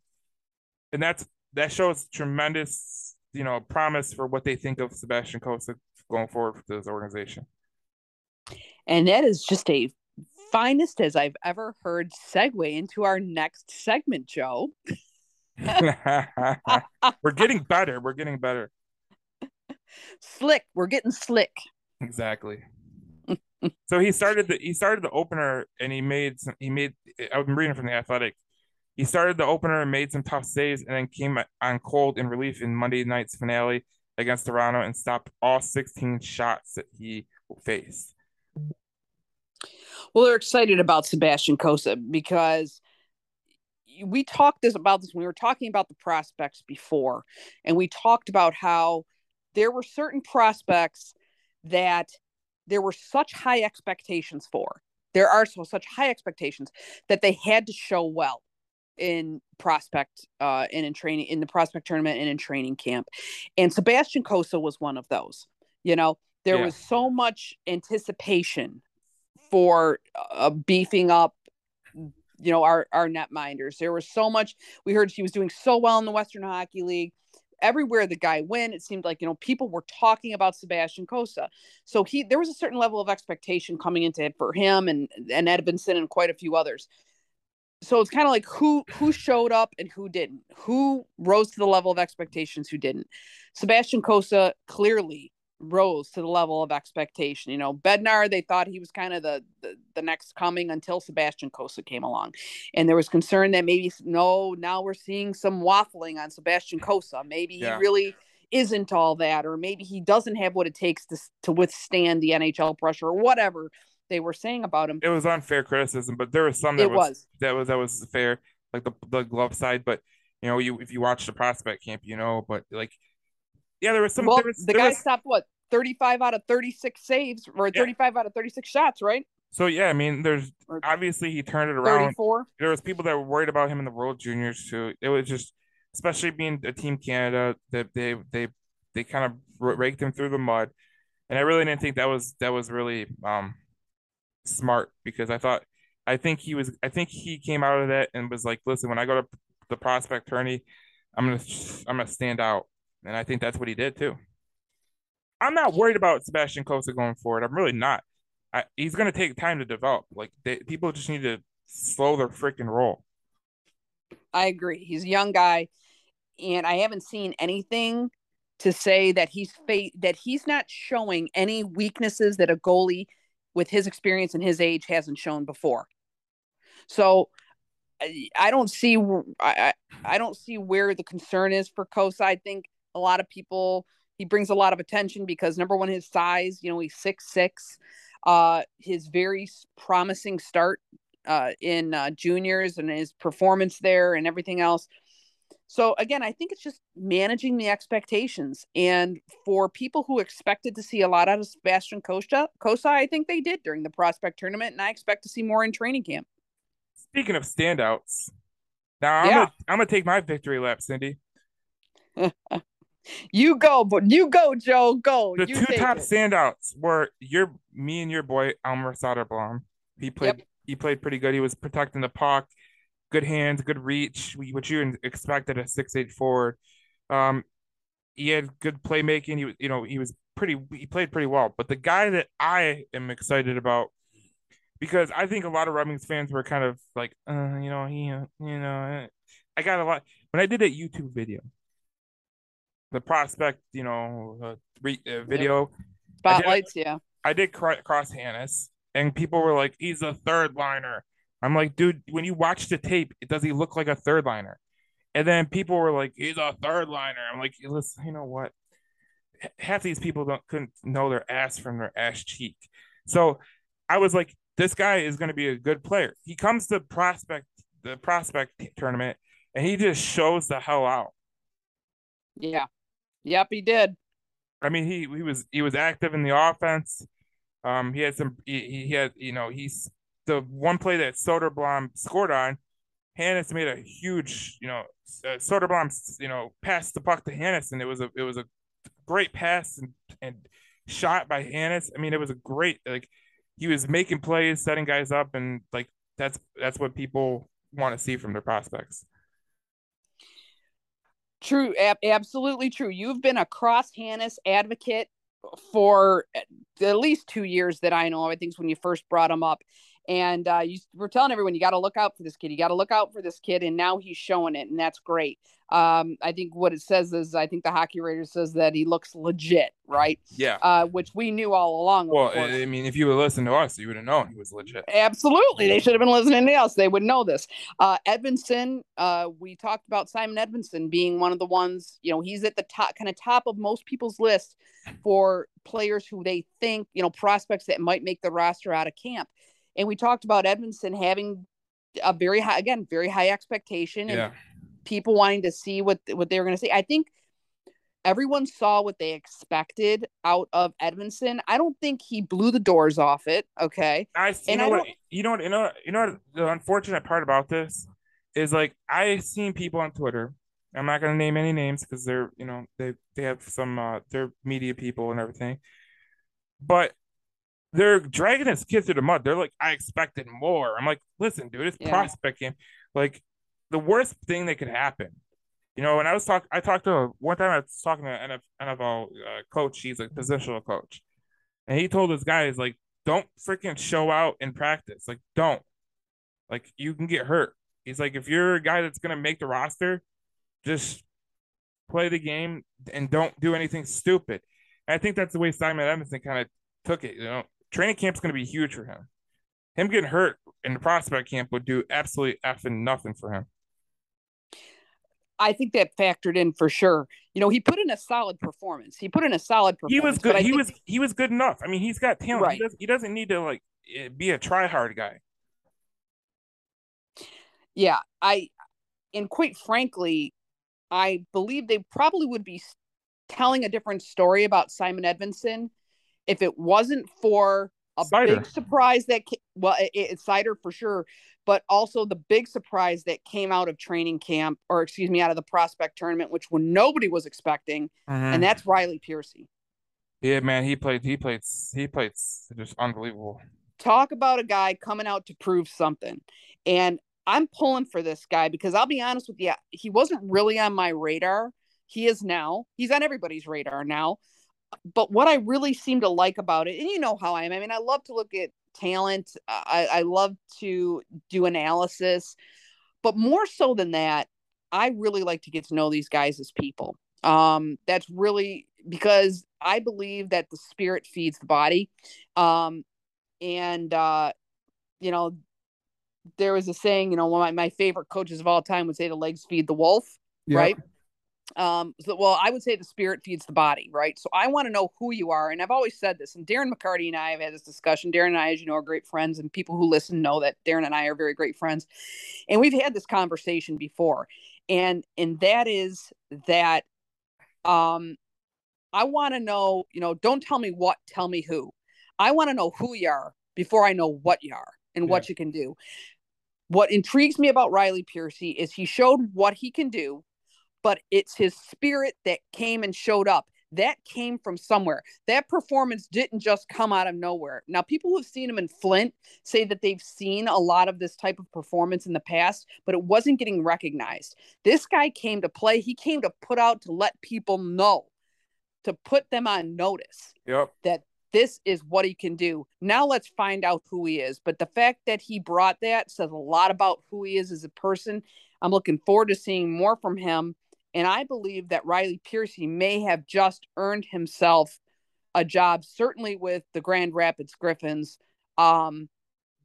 And that's that shows tremendous, you know, promise for what they think of Sebastian Cossa going forward for this organization.
And that is just a finest as I've ever heard segue into our next segment, Joe. (laughs)
We're getting better. We're getting better
slick. We're getting slick.
Exactly. (laughs) so he started the he started the opener and he made some he made I'm reading from the athletic. He started the opener and made some tough saves and then came on cold in relief in Monday night's finale against Toronto and stopped all 16 shots that he faced.
Well, they're excited about Sebastian Cossa because we talked this about this when we were talking about the prospects before, and we talked about how there were certain prospects that there were such high expectations for. There are so such high expectations that they had to show well in prospect uh and in training in the prospect tournament and in training camp. And Sebastian Cossa was one of those. You know, there yeah. was so much anticipation for uh, beefing up you know, our our net minders. There was so much we heard she was doing so well in the Western Hockey League. Everywhere the guy went, it seemed like you know people were talking about Sebastian Cossa. So he there was a certain level of expectation coming into it for him and and Edvinsson and quite a few others. So it's kind of like who who showed up and who didn't, who rose to the level of expectations, who didn't. Sebastian Cossa clearly rose to the level of expectation. You know, Bednar, they thought he was kind of the, the, the next coming until Sebastian Cossa came along. And there was concern that maybe no, now we're seeing some waffling on Sebastian Cossa. Maybe yeah. he really isn't all that, or maybe he doesn't have what it takes to to withstand the NHL pressure or whatever they were saying about him.
It was unfair criticism, but there was some that was, was, that was that was fair, like the the glove side. But you know, you if you watch the prospect camp, you know, but like yeah, there was some.
Well,
was,
the guy was, stopped what thirty five out of thirty six saves or thirty five out of thirty six shots, right?
So yeah, I mean, there's or obviously he turned it around. 34. There was people that were worried about him in the World Juniors too. It was just, especially being a Team Canada, that they they they kind of raked him through the mud, and I really didn't think that was that was really um smart because I thought I think he was I think he came out of that and was like, listen, when I go to the prospect tourney, I'm gonna I'm gonna stand out, and I think that's what he did too. I'm not worried about Sebastian Cossa going forward. I'm really not. I, he's gonna take time to develop. Like they, people just need to slow their freaking roll.
I agree. He's a young guy, and I haven't seen anything to say that he's fa- that he's not showing any weaknesses that a goalie with his experience and his age hasn't shown before. So I don't see I I don't see where the concern is for Cossa. I think a lot of people he brings a lot of attention because number one, his size. You know, he's six six. Uh, his very promising start uh, in uh, juniors and his performance there and everything else. So again, I think it's just managing the expectations. And for people who expected to see a lot out of Sebastian Cossa, Cossa, I think they did during the prospect tournament, and I expect to see more in training camp.
Speaking of standouts, now I'm yeah. gonna I'm gonna take my victory lap, Cindy. (laughs)
you go, but you go, Joe. Go.
The
you
two top it. standouts were your me and your boy Elmer Soderblom. He played yep. he played pretty good. He was protecting the puck good hands, good reach, what you expected a six eight forward. Um, he had good playmaking. He was, you know, he was pretty. He played pretty well. But the guy that I am excited about, because I think a lot of Red Wings fans were kind of like, uh, you know, he, you know, I got a lot when I did that YouTube video, the prospect, you know, uh, re, uh, video
spotlights.
I
did, yeah,
I did Cross Hanas, and people were like, he's a third liner. I'm like, dude, when you watch the tape, does he look like a third liner? And then people were like, he's a third liner. I'm like, listen, you know what? Half these people don't couldn't know their ass from their ass cheek. So I was like, this guy is going to be a good player. He comes to prospect the prospect tournament and he just shows the hell out.
Yeah. Yep, he did.
I mean, he he was he was active in the offense. Um, he had some he, he had you know he's the one play that Soderblom scored on, Hanas made a huge, you know, uh, Soderblom, you know, passed the puck to Hanas, and it was a it was a great pass and and shot by Hanas. I mean, it was a great like he was making plays, setting guys up, and like that's that's what people want to see from their prospects.
True, ab- absolutely true. You've been a Cross Hanas advocate for at least two years that I know. I think when you first brought him up, and uh, you were telling everyone you got to look out for this kid. You got to look out for this kid, and now he's showing it, and that's great. Um, I think what it says is, I think the hockey writer says that he looks legit, right?
Yeah.
Uh, which we knew all along.
Well, I mean, if you would listen to us, you would have known he was legit.
Absolutely, they should have been listening to us. They would know this. Uh, Edvinsson, uh, we talked about Simon Edvinsson being one of the ones. You know, he's at the top, kind of top of most people's list for players who they think, you know, prospects that might make the roster out of camp and we talked about Edvinsson having a very high, again, very high expectation and yeah. people wanting to see what what they were going to see. I think everyone saw what they expected out of Edvinsson. I don't think he blew the doors off it. Okay.
I, you and know I what, you know what, you know, you know what the unfortunate part about this is like I've seen people on Twitter. I'm not gonna name any names because they're, you know, they they have some uh they're media people and everything. But they're dragging his kids through the mud. They're like, I expected more. I'm like, listen, dude, it's yeah. prospect game. Like, the worst thing that could happen. You know, when I was talking, I talked to one time. I was talking to an NFL uh, coach. He's a positional coach, and he told his guys like, don't freaking show out in practice. Like, don't. Like, you can get hurt. He's like, if you're a guy that's gonna make the roster, just play the game and don't do anything stupid. And I think that's the way Simon Edvinsson kind of took it. You know, training camp is going to be huge for him. Him getting hurt in the prospect camp would do absolutely effing nothing for him.
I think that factored in for sure. You know, he put in a solid performance. He put in a solid performance.
He was good. He think... was he was good enough. I mean, he's got talent. Right. He, does, he doesn't need to like eh, be a try hard guy.
Yeah, I and quite frankly, I believe they probably would be telling a different story about Simon Edvinsson if it wasn't for a Seider. big surprise that well it, it's Seider for sure but also the big surprise that came out of training camp or excuse me out of the prospect tournament which when nobody was expecting mm-hmm. and that's Riley Piercey
yeah man he played he played he played just unbelievable
talk about a guy coming out to prove something and I'm pulling for this guy because I'll be honest with you he wasn't really on my radar he is now he's on everybody's radar now but what I really seem to like about it, and you know how I am. I mean, I love to look at talent. I, I love to do analysis, but more so than that, I really like to get to know these guys as people. Um, that's really because I believe that the spirit feeds the body. Um, and uh, you know, there was a saying, you know, one of my, my favorite coaches of all time would say the legs feed the wolf, right? Um so well i would say the spirit feeds the body right? So i want to know who you are and i've always said this and darren mccarty and i have had this discussion. Darren and i as you know are great friends and people who listen know that darren and i are very great friends and we've had this conversation before and and that is that um i want to know you know don't tell me what tell me who. I want to know who you are before i know what you are and yeah. what you can do. What intrigues me about riley piercey is he showed what he can do but it's his spirit that came and showed up. That came from somewhere. That performance didn't just come out of nowhere. Now, people who've seen him in Flint say that they've seen a lot of this type of performance in the past, but it wasn't getting recognized. This guy came to play. He came to put out to let people know, to put them on notice
yep.
that this is what he can do. Now let's find out who he is. But the fact that he brought that says a lot about who he is as a person. I'm looking forward to seeing more from him and I believe that Riley Piercey may have just earned himself a job, certainly with the Grand Rapids Griffins. Um,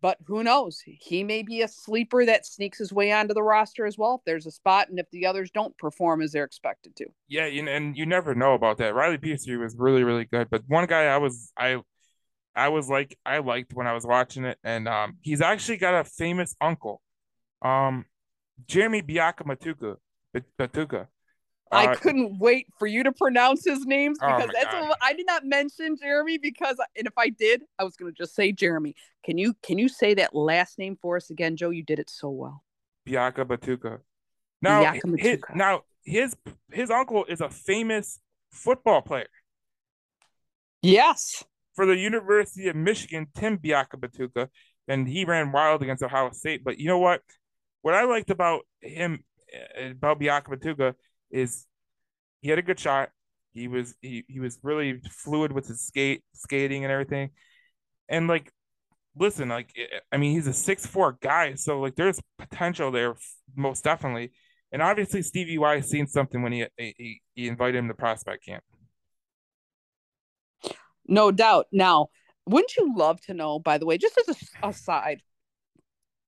but who knows? He may be a sleeper that sneaks his way onto the roster as well if there's a spot and if the others don't perform as they're expected to.
Yeah, and you never know about that. Riley Piercey was really, really good. But one guy I was I I was like I liked when I was watching it, and um, he's actually got a famous uncle, um, Jeremy Biakabutuka.
I uh, couldn't wait for you to pronounce his names oh because oh that's I did not mention Jeremy because and if I did, I was going to just say Jeremy. Can you can you say that last name for us again, Joe? You did it so well.
Biakabutuka. Now, Batuka. His, now his his uncle is a famous football player.
Yes.
For the University of Michigan, Tim Biakabutuka, and he ran wild against Ohio State. But you know what? What I liked about him about Biakabutuka is he had a good shot. He was he he was really fluid with his skate skating and everything. And like listen, like I mean he's a six four guy, so like there's potential there most definitely. And obviously Stevie Y seen something when he he, he invited him to prospect camp.
No doubt. Now, wouldn't you love to know, by the way, just as a aside,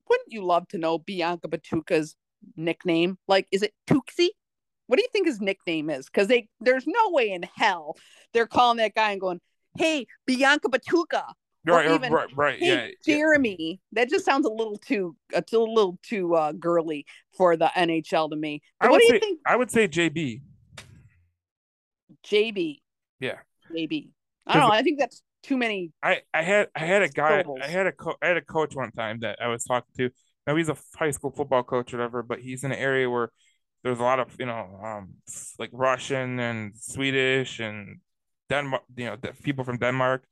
wouldn't you love to know Bianca Batuka's nickname? Like, is it Tuxie? What do you think his nickname is? Because they there's no way in hell they're calling that guy and going, "Hey, Bianca Batuka."
Right, even, right, right, hey,
yeah, Jeremy. Yeah. That just sounds a little too, a little too uh, girly for the NHL to me.
But what do you say, think? I would say JB.
JB.
Yeah.
JB. I don't know. I think that's too many.
I I had I had a guy. I had a co- I had a coach one time that I was talking to. Now he's a high school football coach or whatever, but he's in an area where there's a lot of you know um, like Russian and Swedish and Denmark, you know, people from Denmark,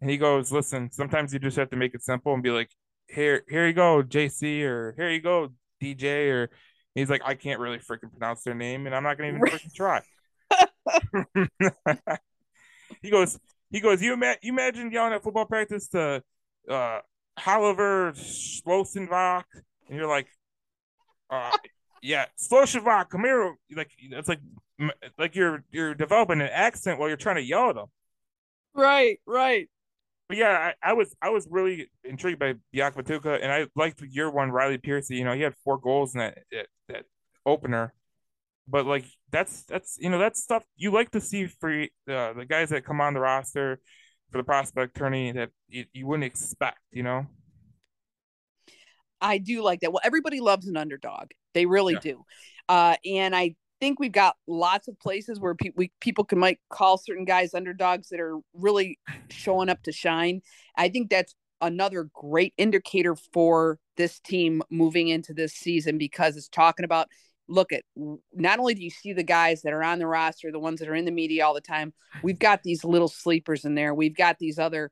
And he goes, "Listen, sometimes you just have to make it simple and be like, here, here you go, JC, or here you go, DJ, or." He's like, "I can't really freaking pronounce their name, and I'm not gonna even freaking try." (laughs) (laughs) he goes, he goes, you, ima- you imagine yelling at football practice to uh, Oliver Slosenbach, and you're like, uh, yeah, Slosenbach, come here. Like it's like like you're you're developing an accent while you're trying to yell at them.
Right, right.
But yeah, I, I was I was really intrigued by Biak Matuka, and I liked year one Riley Piercey. You know, he had four goals in that that, that opener but like that's that's you know that's stuff you like to see for uh, the guys that come on the roster for the prospect tourney that you, you wouldn't expect you know
i do like that well everybody loves an underdog they really yeah. do uh, and i think we've got lots of places where pe- we, people can might call certain guys underdogs that are really showing up to shine i think that's another great indicator for this team moving into this season because it's talking about look at not only do you see the guys that are on the roster, the ones that are in the media all the time, we've got these little sleepers in there. We've got these other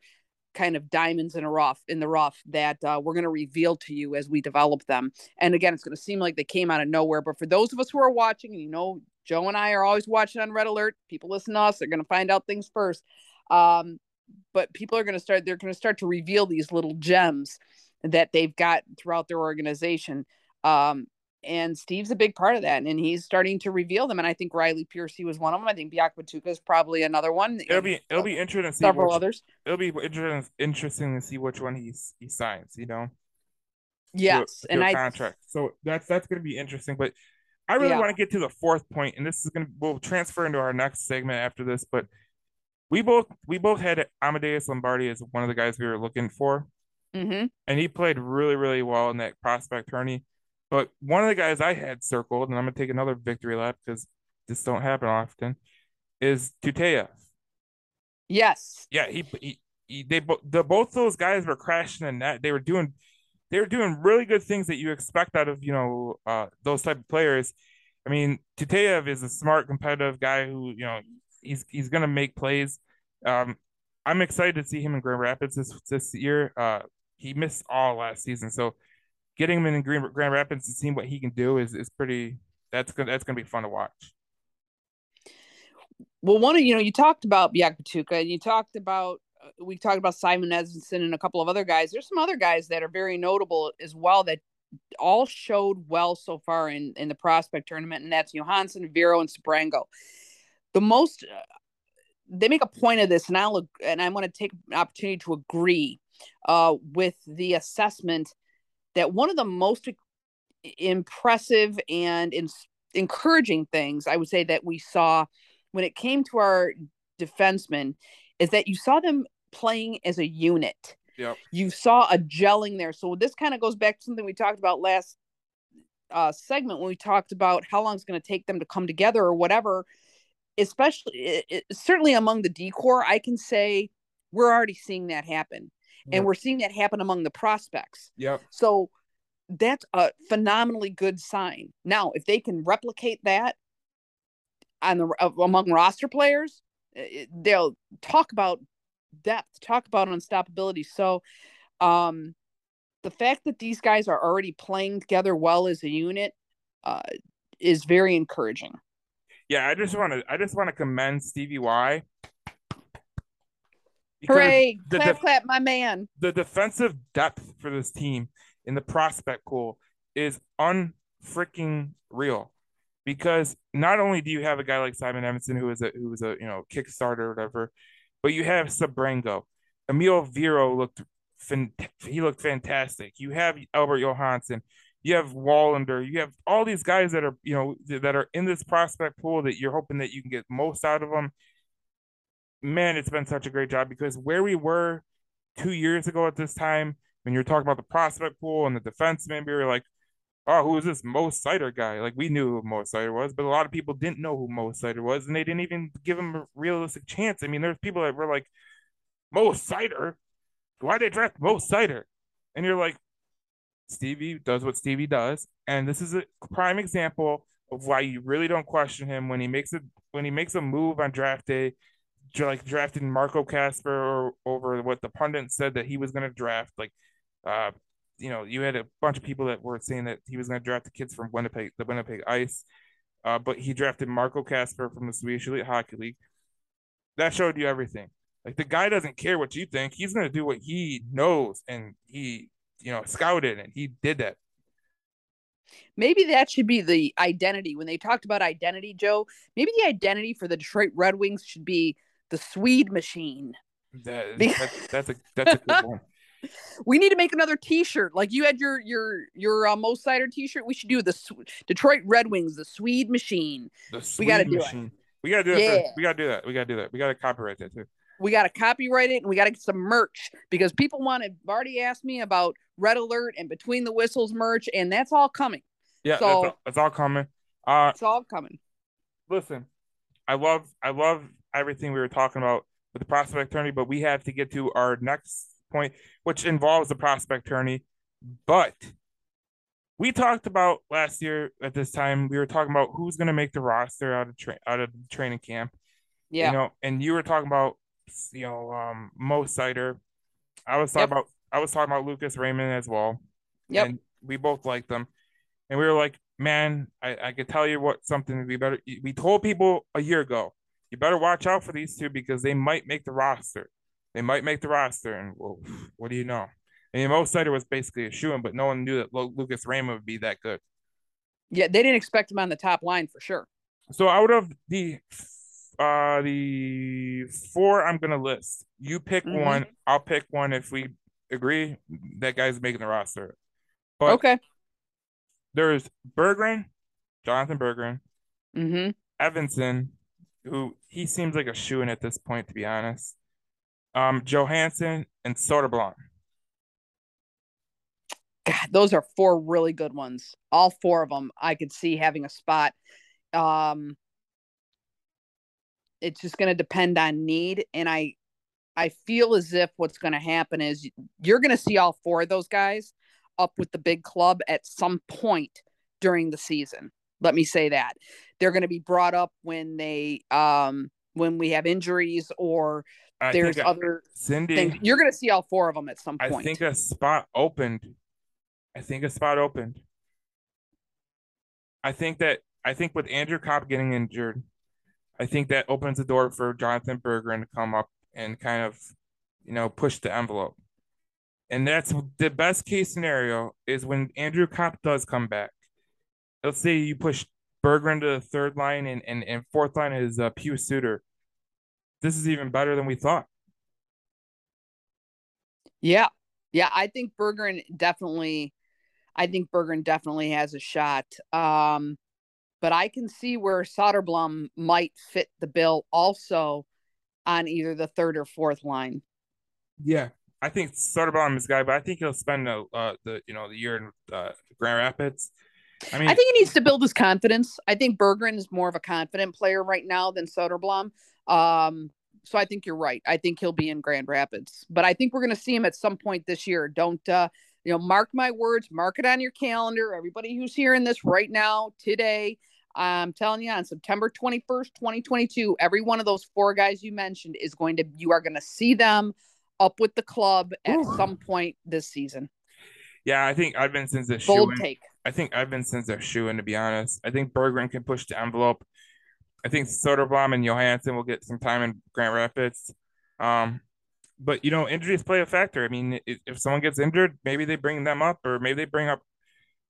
kind of diamonds in a rough in the rough that uh, we're going to reveal to you as we develop them. And again, it's going to seem like they came out of nowhere, but for those of us who are watching, you know, Joe and I are always watching on Red Alert. People listen to us; they're going to find out things first. Um, but people are going to start; they're going to start to reveal these little gems that they've got throughout their organization. Um, and Steve's a big part of that, and he's starting to reveal them. And I think Riley Piercey was one of them. I think Biak Matuka is probably another one.
It'll be it'll be interesting. To see
several
which,
others.
It'll be interesting interesting to see which one he he signs. You know.
Yes,
to, to and I contract. So that's that's going to be interesting. But I really yeah. want to get to the fourth point, and this is going to we'll transfer into our next segment after this. But we both we both had Amadeus Lombardi as one of the guys we were looking for,
mm-hmm.
and he played really really well in that prospect tourney. But one of the guys I had circled, and I'm gonna take another victory lap because this don't happen often, is Tuteyev.
Yes.
Yeah, he, he, he they the both those guys were crashing the net. They were doing they were doing really good things that you expect out of you know uh, those type of players. I mean, Tuteyev is a smart, competitive guy who you know he's he's gonna make plays. Um, I'm excited to see him in Grand Rapids this this year. Uh, he missed all last season, so getting him in Grand, Grand Rapids and seeing what he can do is is pretty. That's gonna that's gonna be fun to watch.
Well, one of you know you talked about Biak and you talked about uh, we talked about Simon Edvinsson and a couple of other guys. There's some other guys that are very notable as well that all showed well so far in in the prospect tournament, and that's Johansson, Viro, and Sebrango. The most uh, they make a point of this, and I'll and I want to take an opportunity to agree uh, with the assessment that one of the most impressive and in, encouraging things I would say that we saw when it came to our defensemen is that you saw them playing as a unit.
Yep.
You saw a gelling there. So this kind of goes back to something we talked about last uh, segment when we talked about how long it's going to take them to come together or whatever. Especially, it, it, certainly among the decor, I can say we're already seeing that happen and we're seeing that happen among the prospects.
Yeah.
So that's a phenomenally good sign. Now, if they can replicate that on the uh, among roster players, they'll talk about depth, talk about unstoppability. So, um, the fact that these guys are already playing together well as a unit uh, is very encouraging.
Yeah, I just want to I just want to commend Stevie Y
Hooray! The clap, def- clap, my man.
The defensive depth for this team in the prospect pool is unfreaking real. Because not only do you have a guy like Simon Edvinsson who is a who is a you know Kickstarter or whatever, but you have Sebrango. Eemil Viro looked he looked fantastic. You have Albert Johansson. You have Wallinder. You have all these guys that are you know that are in this prospect pool that you're hoping that you can get most out of them man, it's been such a great job because where we were two years ago at this time, when you're talking about the prospect pool and the defenseman, we were like, oh, who is this Mo Seider guy? Like we knew who Mo Seider was, but a lot of people didn't know who Mo Seider was, and they didn't even give him a realistic chance. I mean, there's people that were like, Mo Seider, why they draft Mo Seider? And you're like, Stevie does what Stevie does, and this is a prime example of why you really don't question him when he makes it when he makes a move on draft day like drafted Marco Kasper over what the pundit said that he was going to draft. Like, uh, you know, you had a bunch of people that were saying that he was going to draft the kids from Winnipeg, the Winnipeg Ice, uh, but he drafted Marco Kasper from the Swedish Elite Hockey League. That showed you everything. Like the guy doesn't care what you think; he's going to do what he knows, and he, you know, scouted and he did that.
Maybe that should be the identity when they talked about identity, Joe. Maybe the identity for the Detroit Red Wings should be the Swede machine.
That, that's, that's a that's a good one. (laughs)
we need to make another T-shirt. Like you had your your your uh, Mo Seider T-shirt. We should do the Detroit Red Wings, the Swede machine.
The we got to do machine. it. We got to do that. Yeah. we got to do that. We got to do that. We got to copyright that too.
We got to copyright it and we got to get some merch because people want to. Asked me about Red Alert and Between the Whistles merch, and that's all coming.
Yeah, so, it's, all, it's all coming. Uh,
it's all coming.
Listen, I love I love everything we were talking about with the prospect tourney, but we have to get to our next point, which involves the prospect tourney. But we talked about last year at this time, we were talking about who's going to make the roster out of tra- out of training camp.
Yeah.
You know, and you were talking about you know um Mo Seider. I was talking yep. about I was talking about Lucas Raymond as well.
Yep.
And we both liked them. And we were like, man, I, I could tell you what something we better we told people a year ago. You better watch out for these two because they might make the roster. They might make the roster, and well, (sighs) what do you know? I mean, Mo Seider was basically a shoe but no one knew that Lucas Raymond would be that good.
Yeah, they didn't expect him on the top line for sure.
So out of the uh the four I'm gonna list, you pick mm-hmm. one, I'll pick one if we agree that guy's making the roster.
But okay.
There's Berggren, Jonathan Berggren,
mm-hmm.
Edvinsson, who he seems like a shoe in at this point, to be honest. Um, Johansson and Soderblom.
God, those are four really good ones. All four of them, I could see having a spot. Um, it's just going to depend on need, and I, I feel as if what's going to happen is you're going to see all four of those guys up with the big club at some point during the season. Let me say that. They're going to be brought up when they um when we have injuries or I there's other
Cindy
things. You're going to see all four of them at some point.
I think a spot opened. I think a spot opened. I think that I think with Andrew Copp getting injured, I think that opens the door for Jonathan Berggren to come up and kind of, you know, push the envelope. And that's the best case scenario is when Andrew Copp does come back. Let's say you push Berggren to the third line and, and, and fourth line is uh, Pius Suter. This is even better than we thought.
Yeah. Yeah. I think Berggren definitely, I think Berggren definitely has a shot. Um, but I can see where Soderblom might fit the bill also on either the third or fourth line.
Yeah, I think Soderblom is guy, but I think he'll spend the uh, the you know the year in uh, Grand Rapids.
I mean, I think he needs to build his confidence. I think Berggren is more of a confident player right now than Soderblom. Um, so I think you're right. I think he'll be in Grand Rapids, but I think we're going to see him at some point this year. Don't uh, you know? Mark my words. Mark it on your calendar. Everybody who's hearing this right now, today, I'm telling you, on September 21st, 2022, every one of those four guys you mentioned is going to. You are going to see them up with the club at Ooh. some point this season.
Yeah, I think I've been since the
bold take.
I think since their shoe in to be honest. I think Berggren can push the envelope. I think Soderblom and Johansson will get some time in Grand Rapids. Um, but you know, injuries play a factor. I mean, if, someone gets injured, maybe they bring them up, or maybe they bring up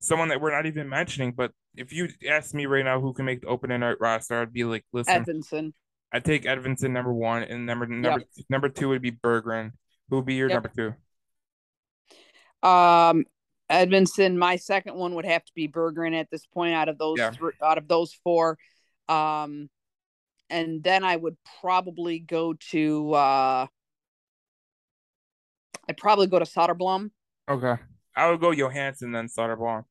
someone that we're not even mentioning. But if you ask me right now who can make the opening night roster, I'd be like, listen,
Edvinsson.
I take Edvinsson number one, and number number yep. number two would be Berggren. Who would be your yep. number
two? Um, Edvinsson. My second one would have to be Berggren at this point. Out of those, yeah. th- out of those four, um, and then I would probably go to. uh I'd probably go to Soderblom.
Okay, I would go Johansson then Soderblom.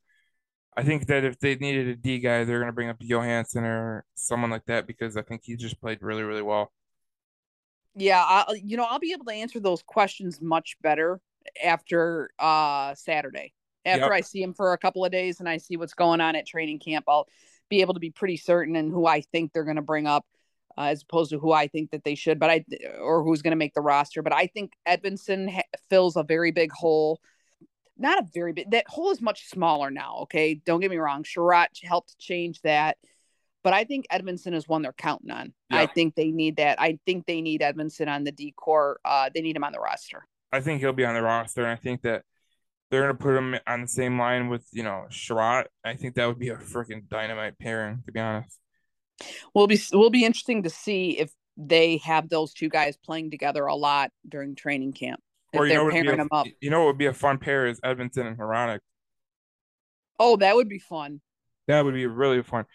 I think that if they needed a D guy, they're going to bring up Johansson or someone like that because I think he just played really, really well
yeah I, you know i'll be able to answer those questions much better after uh saturday after yep. i see him for a couple of days and i see what's going on at training camp i'll be able to be pretty certain and who i think they're going to bring up uh, as opposed to who I think that they should, but I or who's going to make the roster. But I think Edvinsson ha- fills a very big hole. Not a very big. That hole is much smaller now. Okay, don't get me wrong. Chiarot helped change that, but I think Edvinsson is one they're counting on. Yeah. I think they need that. I think they need Edvinsson on the decor. Uh, they need him on the roster.
I think he'll be on the roster, and I think that they're gonna put him on the same line with you know Chiarot. I think that would be a freaking dynamite pairing, to be honest.
we'll be will be interesting to see if they have those two guys playing together a lot during training camp.
Or you know, pairing a, them up. You know what would be a fun pair is Edvinsson and Hronek.
Oh, that would be fun.
That would be really fun.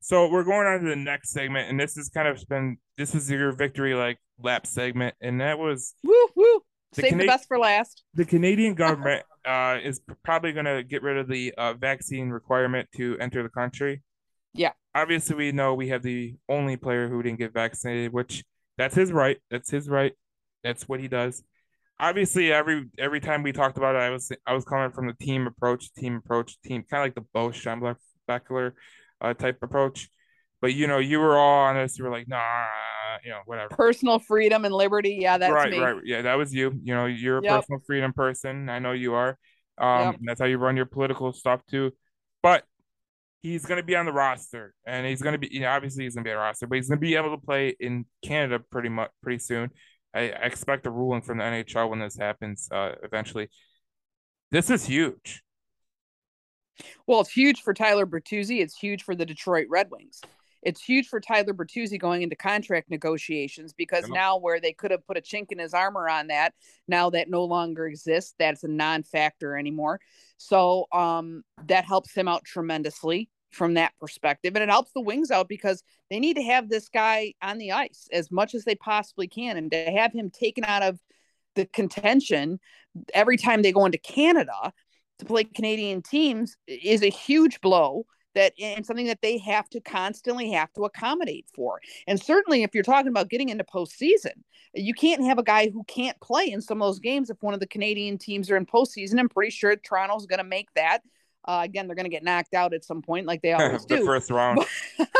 So we're going on to the next segment, and this is kind of been this is your victory like lap segment, and that was
woo woo. Save Cana- the best for last.
The Canadian (laughs) government uh, is probably going to get rid of the uh, vaccine requirement to enter the country.
Yeah.
Obviously, we know we have the only player who didn't get vaccinated, which that's his right. That's his right. That's what he does. Obviously, every every time we talked about it, I was I was coming from the team approach, team approach, team kind of like the Bo Schembechler uh, type approach. But you know, you were all honest. You were like, nah, you know, whatever.
Personal freedom and liberty. Yeah, that's
right,
me.
right. Yeah, that was you. You know, you're a yep. personal freedom person. I know you are. Um, yep. that's how you run your political stuff too. But he's going to be on the roster, and he's going to be. You know, obviously he's going to be on the roster, but he's going to be able to play in Canada pretty much pretty soon. I, I expect a ruling from the NHL when this happens. Uh, eventually, this is huge.
Well, it's huge for Tyler Bertuzzi. It's huge for the Detroit Red Wings. It's huge for Tyler Bertuzzi going into contract negotiations because now where they could have put a chink in his armor on that, now that no longer exists. That's a non-factor anymore. So um, that helps him out tremendously from that perspective. And it helps the wings out because they need to have this guy on the ice as much as they possibly can. And to have him taken out of the contention every time they go into Canada to play Canadian teams is a huge blow that and something that they have to constantly have to accommodate for. And certainly if you're talking about getting into postseason, you can't have a guy who can't play in some of those games if one of the Canadian teams are in postseason. I'm pretty sure Toronto's going to make that. Uh, again, they're going to get knocked out at some point, like they (laughs) always
the
do.
First round,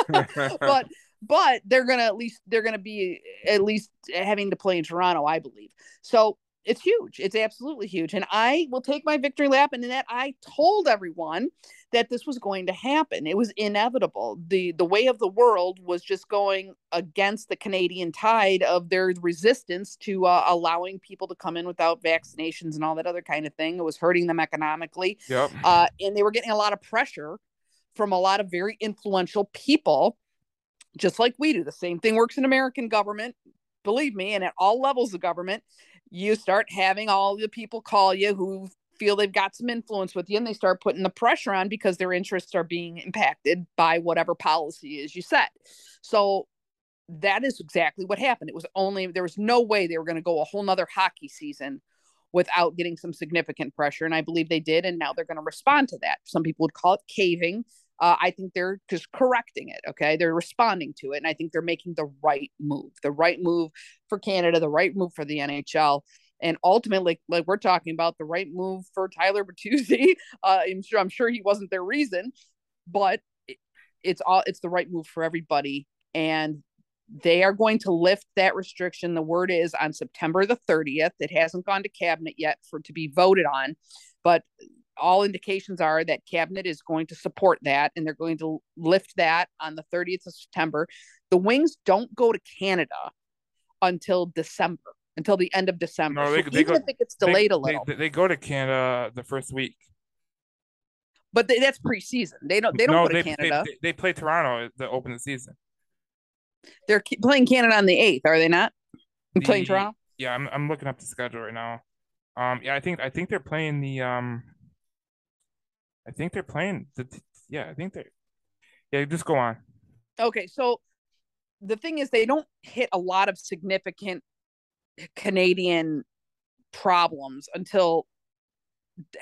but (laughs) but they're going to at least they're going to be at least having to play in Toronto, I believe. So it's huge. It's absolutely huge. And I will take my victory lap. And in that, I told everyone that this was going to happen. It was inevitable. The the way of the world was just going against the Canadian tide of their resistance to uh, allowing people to come in without vaccinations and all that other kind of thing. It was hurting them economically.
Yep.
Uh, and they were getting a lot of pressure from a lot of very influential people, just like we do. The same thing works in American government. Believe me, and at all levels of government, you start having all the people call you who feel they've got some influence with you and they start putting the pressure on because their interests are being impacted by whatever policy is you set. So that is exactly what happened. It was only there was no way they were going to go a whole nother hockey season without getting some significant pressure. And I believe they did. And now they're going to respond to that. Some people would call it caving. Uh, I think they're just correcting it. Okay. They're responding to it. And I think they're making the right move, the right move for Canada, the right move for the NHL. And ultimately, like we're talking about, the right move for Tyler Bertuzzi. (laughs) Uh, I'm sure I'm sure he wasn't their reason, but it, it's all it's the right move for everybody. And they are going to lift that restriction. The word is on September the 30th. It hasn't gone to cabinet yet for to be voted on, but all indications are that cabinet is going to support that and they're going to lift that on the 30th of September. The Wings don't go to Canada until December, until the end of December. No, they, so they even go, if it gets delayed
they,
a little,
they, they, go to Canada the first week.
But they, that's preseason. They don't. They don't no, go to Canada.
They, play Toronto to open the season.
They're playing Canada on the eighth, are they not? The, playing Toronto.
Yeah, I'm. I'm looking up the schedule right now. Um, yeah, I think I think they're playing the um I think they're playing the. Yeah, I think they're. Yeah, just go on.
Okay, so the thing is, they don't hit a lot of significant Canadian problems until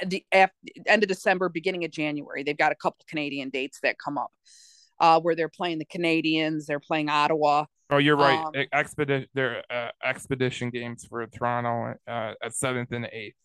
the end of December, beginning of January. They've got a couple Canadian dates that come up uh, where they're playing the Canadians, they're playing Ottawa.
Oh, you're right. Um, expedition, their uh, expedition games for Toronto uh, at seventh and eighth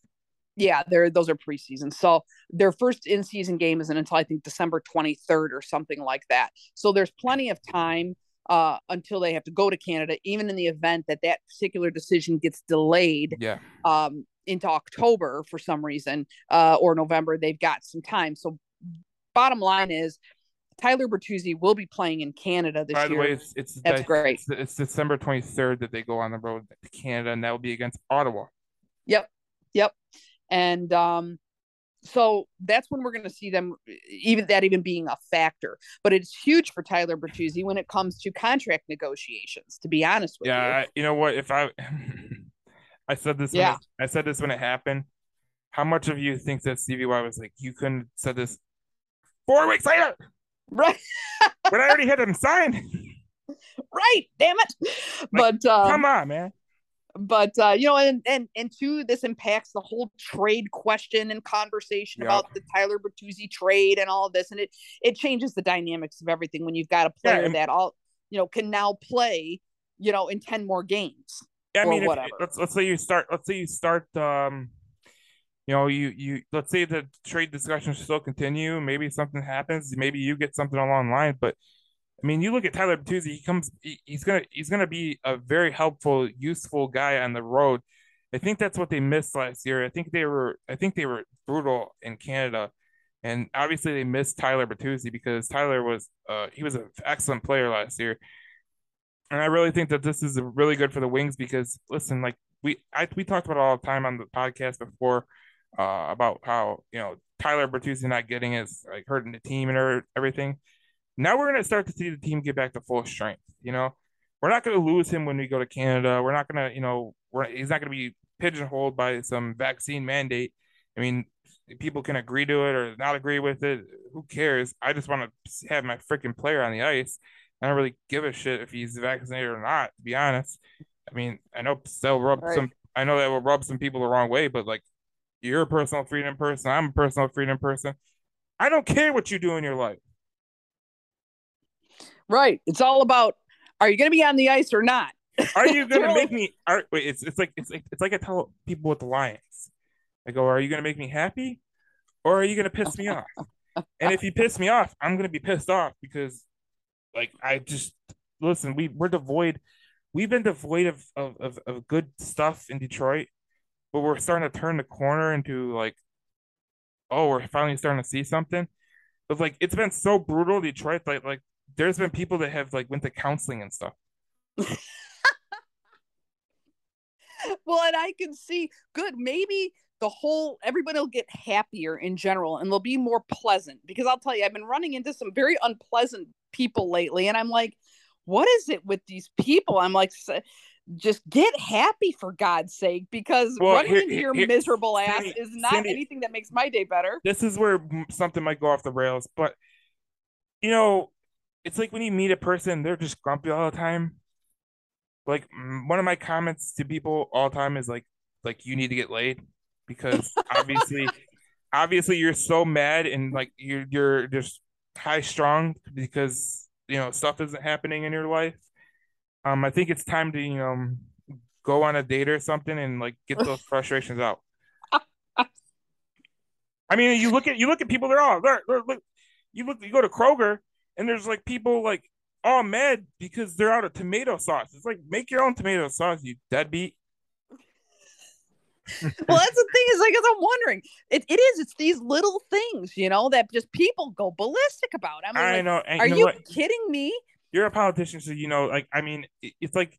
yeah, they're those are preseason. So their first in season game isn't until I think December 23rd or something like that. So there's plenty of time uh, until they have to go to Canada, even in the event that that particular decision gets delayed
Yeah.
um, into October for some reason uh, or November. They've got some time. So, bottom line is, Tyler Bertuzzi will be playing in Canada this
By
year.
way, it's it's
That's
the-
great.
It's, it's December 23rd that they go on the road to Canada, and that will be against Ottawa.
Yep. Yep. And um so that's when we're going to see them even that even being a factor. But it's huge for Tyler Bertuzzi when it comes to contract negotiations, to be honest with
Yeah,
you.
I, you know what? If I, (laughs) I said this. When
Yeah.
it, I said this when it happened. How much of you think that Stevie Y was like, you couldn't have said this four weeks later (laughs)
Right.
but I already had him signed? (laughs)
right. Damn it. but um,
Come on, man.
But uh, you know, and and and two, this impacts the whole trade question and conversation
Yep.
about the Tyler Bertuzzi trade and all of this, and it it changes the dynamics of everything when you've got a
Yeah,
player
and-
that all you know can now play, you know, in ten more games.
I
or
mean, if,
whatever.
let's let's say you start. Let's say you start. Um, you know, you you let's say the trade discussions still continue. Maybe something happens. Maybe you get something along the line. But I mean, you look at Tyler Bertuzzi. He comes. He, he's gonna he's gonna be a very helpful, useful guy on the road. I think that's what they missed last year. I think they were. I think they were brutal in Canada, and obviously they missed Tyler Bertuzzi because Tyler was. Uh, he was an excellent player last year. And I really think that this is really good for the Wings because listen, like we I we talked about all the time on the podcast before uh about how, you know, Tyler Bertuzzi not getting is like hurting the team and er- everything. Now we're gonna start to see the team get back to full strength, you know. We're not gonna lose him when we go to Canada. We're not gonna, you know, we're he's not gonna be pigeonholed by some vaccine mandate. I mean, people can agree to it or not agree with it. Who cares? I just want to have my freaking player on the ice. I don't really give a shit if he's vaccinated or not, to be honest. I mean, I know still rub
Right.
some I know that will rub some people the wrong way, but like you're a personal freedom person, I'm a personal freedom person. I don't care what you do in your life.
Right. It's all about are you going to be on the ice or not?
Are you gonna (laughs) make me are wait, it's it's like it's like it's like I tell people with the Lions. I go, are you gonna make me happy? Or are you gonna piss me off? And if you piss me off, I'm gonna be pissed off because like I just listen, we we're devoid we've been devoid of of, of, of good stuff in Detroit, but we're starting to turn the corner into like oh, we're finally starting to see something. But like it's been so brutal, Detroit, like like there's been people that have like went to counseling and stuff. (laughs)
well, and I can see good. Maybe the whole everybody will get happier in general and they'll be more pleasant because I'll tell you, I've been running into some very unpleasant people lately, and I'm like, what is it with these people? I'm like, "S- just get happy for God's sake, because
Well,
running
here-
into your
here-
miserable ass
Cindy-
is not anything that makes my day better.
this is where something might go off the rails, but you know, it's like when you meet a person, they're just grumpy all the time. Like one of my comments to people all the time is like, like you need to get laid because (laughs) obviously, obviously you're so mad and like you're you're just high strung because you know stuff isn't happening in your life. Um, I think it's time to you know go on a date or something and like get those (laughs) frustrations out. I mean, you look at you look at people. They're all they're, they're, look. You look. You go to Kroger, and there's like people like all mad because they're out of tomato sauce. It's like make your own tomato sauce, you deadbeat. (laughs)
well, that's the thing is like, as I'm wondering, it, it is. It's these little things, you know, that just people go ballistic about. I mean,
I
like,
know. And
are
you know
you
what?
kidding me?
You're a politician, so you know. Like, I mean, it- it's like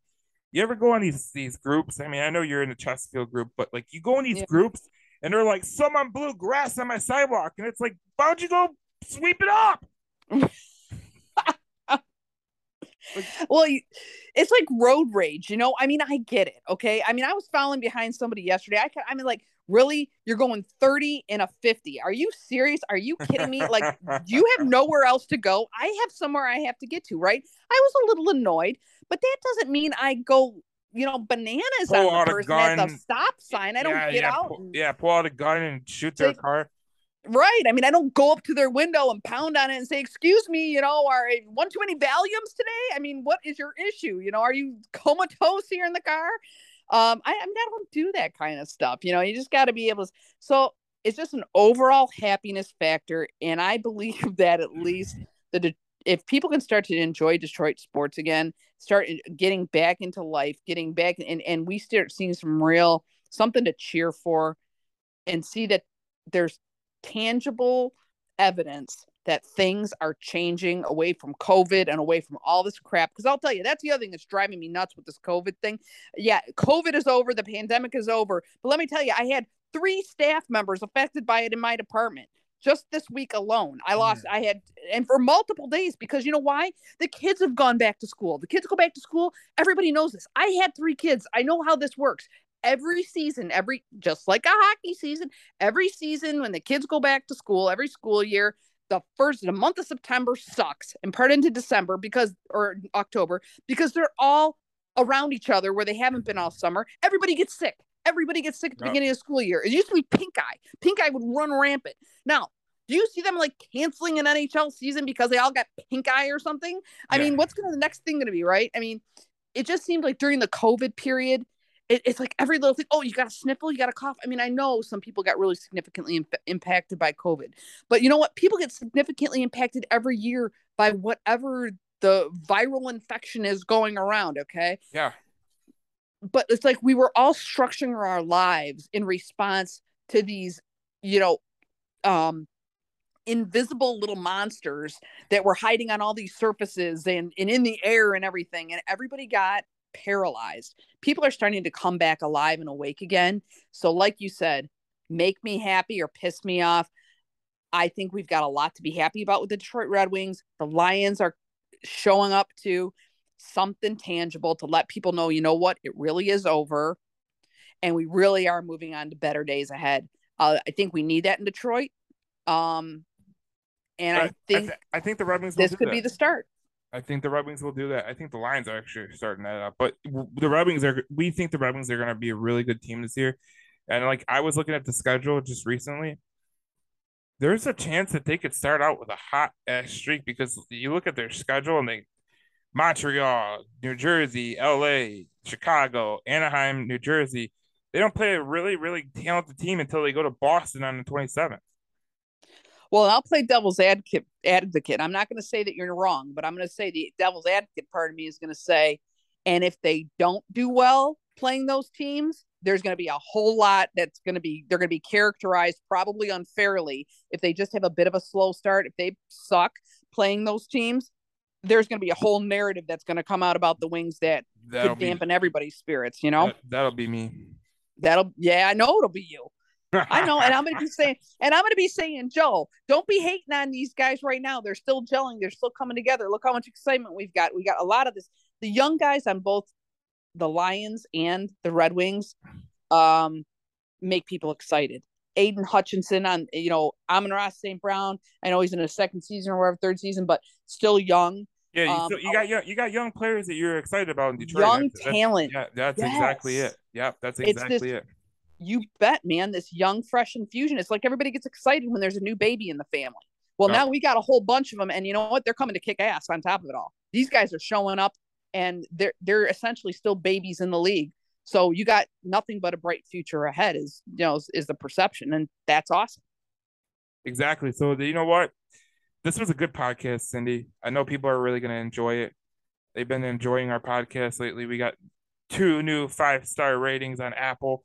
you ever go on these these groups. I mean, I know you're in the Chesterfield group, but like you go in these
Yeah.
groups, and they're like, someone blew grass on my sidewalk, and it's like, why don't you go sweep it up? (laughs) (laughs)
Well, it's like road rage, you know. I mean, I get it. Okay, I mean, I was following behind somebody yesterday. I can, I mean, like, really, you're going 30 and a 50? Are you serious? Are you kidding me? Like, (laughs) you have nowhere else to go. I have somewhere I have to get to. Right? I was a little annoyed, but that doesn't mean I go, you know, bananas
Pull
on
out
the person at the stop sign. I don't
yeah,
get
yeah,
out.
pull, yeah, pull out a gun and shoot their car.
Right. I mean, I don't go up to their window and pound on it and say, "Excuse me, you know, are one too many Valiums today?" I mean, what is your issue? You know, are you comatose here in the car? Um, I, I mean, I don't do that kind of stuff. You know, you just got to be able to. So it's just an overall happiness factor, and I believe (laughs) that at least the De- if people can start to enjoy Detroit sports again, start getting back into life, getting back and and we start seeing some real something to cheer for and see that there's tangible evidence that things are changing away from COVID and away from all this crap. Because I'll tell you, that's the other thing that's driving me nuts with this COVID thing. Yeah, COVID is over, the pandemic is over. But let me tell you, I had three staff members affected by it in my department just this week alone. I mm. lost, I had, and for multiple days because you know why? The kids have gone back to school. The kids go back to school. Everybody knows this. I had three kids. I know how this works every season, every just like a hockey season, every season when the kids go back to school, every school year, the first the month of September sucks and part into December because or October because they're all around each other where they haven't been all summer. Everybody gets sick. Everybody gets sick at the beginning of school year. It used to be pink eye. Pink eye would run rampant. Now, do you see them like canceling an NHL season because they all got pink eye or something? I yeah. mean, what's gonna the next thing gonna be, right? I mean, it just seemed like during the COVID period, it, it's like every little thing. Oh, you got a sniffle, you got a cough. I mean, I know some people got really significantly imp- impacted by COVID, but you know what? People get significantly impacted every year by whatever the viral infection is going around. Okay.
Yeah.
But it's like we were all structuring our lives in response to these, you know, um, invisible little monsters that were hiding on all these surfaces and, and in the air and everything. And everybody got paralyzed. People are starting to come back alive and awake again. So, like you said, make me happy or piss me off. I think we've got a lot to be happy about with the Detroit Red Wings. The Lions are showing up to something tangible to let people know, you know what, it really is over. And we really are moving on to better days ahead. Uh, I think we need that in Detroit. Um, and I, I think I, th-
I, think the Red Wings
this could
that.
be the start.
I think the Red Wings will do that. I think the Lions are actually starting that up, but the Red Wings are. We think the Red Wings are going to be a really good team this year, and like I was looking at the schedule just recently, there's a chance that they could start out with a hot ass streak because you look at their schedule and they Montreal, New Jersey, LA, Chicago, Anaheim, New Jersey. They don't play a really, really talented team until they go to Boston on the 27th.
Well, I'll play devil's advocate. Advocate. I'm not going to say that you're wrong, but I'm going to say the devil's advocate part of me is going to say, and if they don't do well playing those teams, there's going to be a whole lot that's going to be they're going to be characterized probably unfairly if they just have a bit of a slow start. If they suck playing those teams, there's going to be a whole narrative that's going to come out about the Wings that that'll could dampen be, everybody's spirits. You know, that,
that'll be me.
That'll yeah, I know it'll be you. I know, and I'm gonna be saying, and I'm gonna be saying, Joe, don't be hating on these guys right now. They're still gelling. They're still coming together. Look how much excitement we've got. We got a lot of this. The young guys on both the Lions and the Red Wings, um, make people excited. Aiden Hutchinson on, you know, Amon-Ra St. Brown. I know he's in his second season or whatever, third season, but still young.
Yeah, you, um, still, you got young, you got young players that you're excited about in Detroit.
Young that's, talent.
That's, yeah, that's yes. exactly it. Yeah, that's exactly this, it
you bet, man, this young, fresh infusion. It's like everybody gets excited when there's a new baby in the family. Well, now we got a whole bunch of them, and you know what? They're coming to kick ass on top of it all. These guys are showing up, and they're they're essentially still babies in the league. So you got nothing but a bright future ahead. Is you know is, is the perception, and that's awesome.
Exactly. So you know what? This was a good podcast, Cindy. I know people are really going to enjoy it. They've been enjoying our podcast lately. We got two new five star ratings on Apple.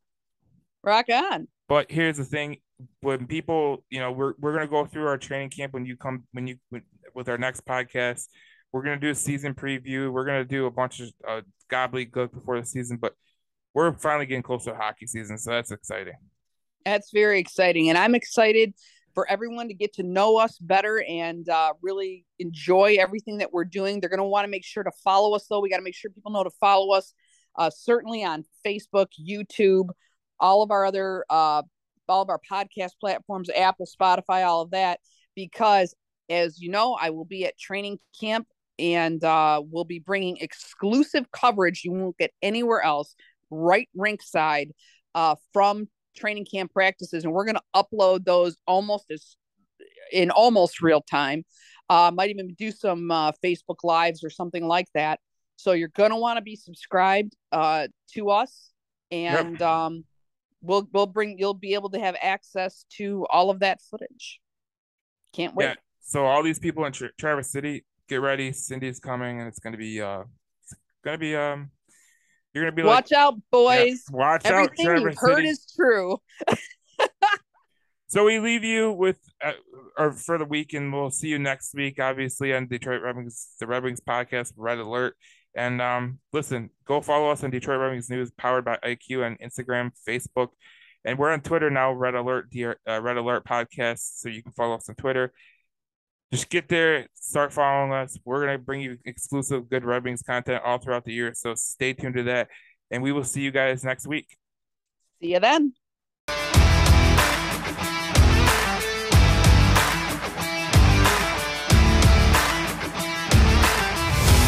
Rock on.
But here's the thing: when people, you know, we're we're gonna go through our training camp when you come when you with our next podcast. We're gonna do a season preview. We're gonna do a bunch of uh, gobbledygook before the season, but we're finally getting close to hockey season, so that's exciting.
That's very exciting, and I'm excited for everyone to get to know us better and uh, really enjoy everything that we're doing. They're going to want to make sure to follow us, though. We got to make sure people know to follow us, uh, certainly on Facebook, YouTube, all of our other uh all of our podcast platforms, Apple, Spotify, all of that, because as you know, I will be at training camp and uh, we'll be bringing exclusive coverage you won't get anywhere else, right rinkside, uh, from training camp practices, and we're going to upload those almost as in almost real time. Uh, might even do some uh, Facebook lives or something like that. So you're going to want to be subscribed uh, to us, and yep. um, we'll we'll bring you'll be able to have access to all of that footage. Can't wait. Yeah.
So all these people in Tra- Traverse City, get ready. Cindy's coming, and it's gonna be uh, it's gonna be um, you're gonna be
watch
like,
out, boys.
yeah, watch
Everything
out, Traverse
you've heard
City.
is true. (laughs)
So we leave you with, uh, or for the week, and we'll see you next week. Obviously on Detroit Red Wings, the Red Wings podcast, Red Alert. And um, listen, go follow us on Detroit Red Wings News, powered by IQ on Instagram, Facebook, and we're on Twitter now. Red Alert, uh, Red Alert podcast. So you can follow us on Twitter. Just get there, start following us. We're gonna bring you exclusive good Red Wings content all throughout the year. So stay tuned to that, and we will see you guys next week.
See you then.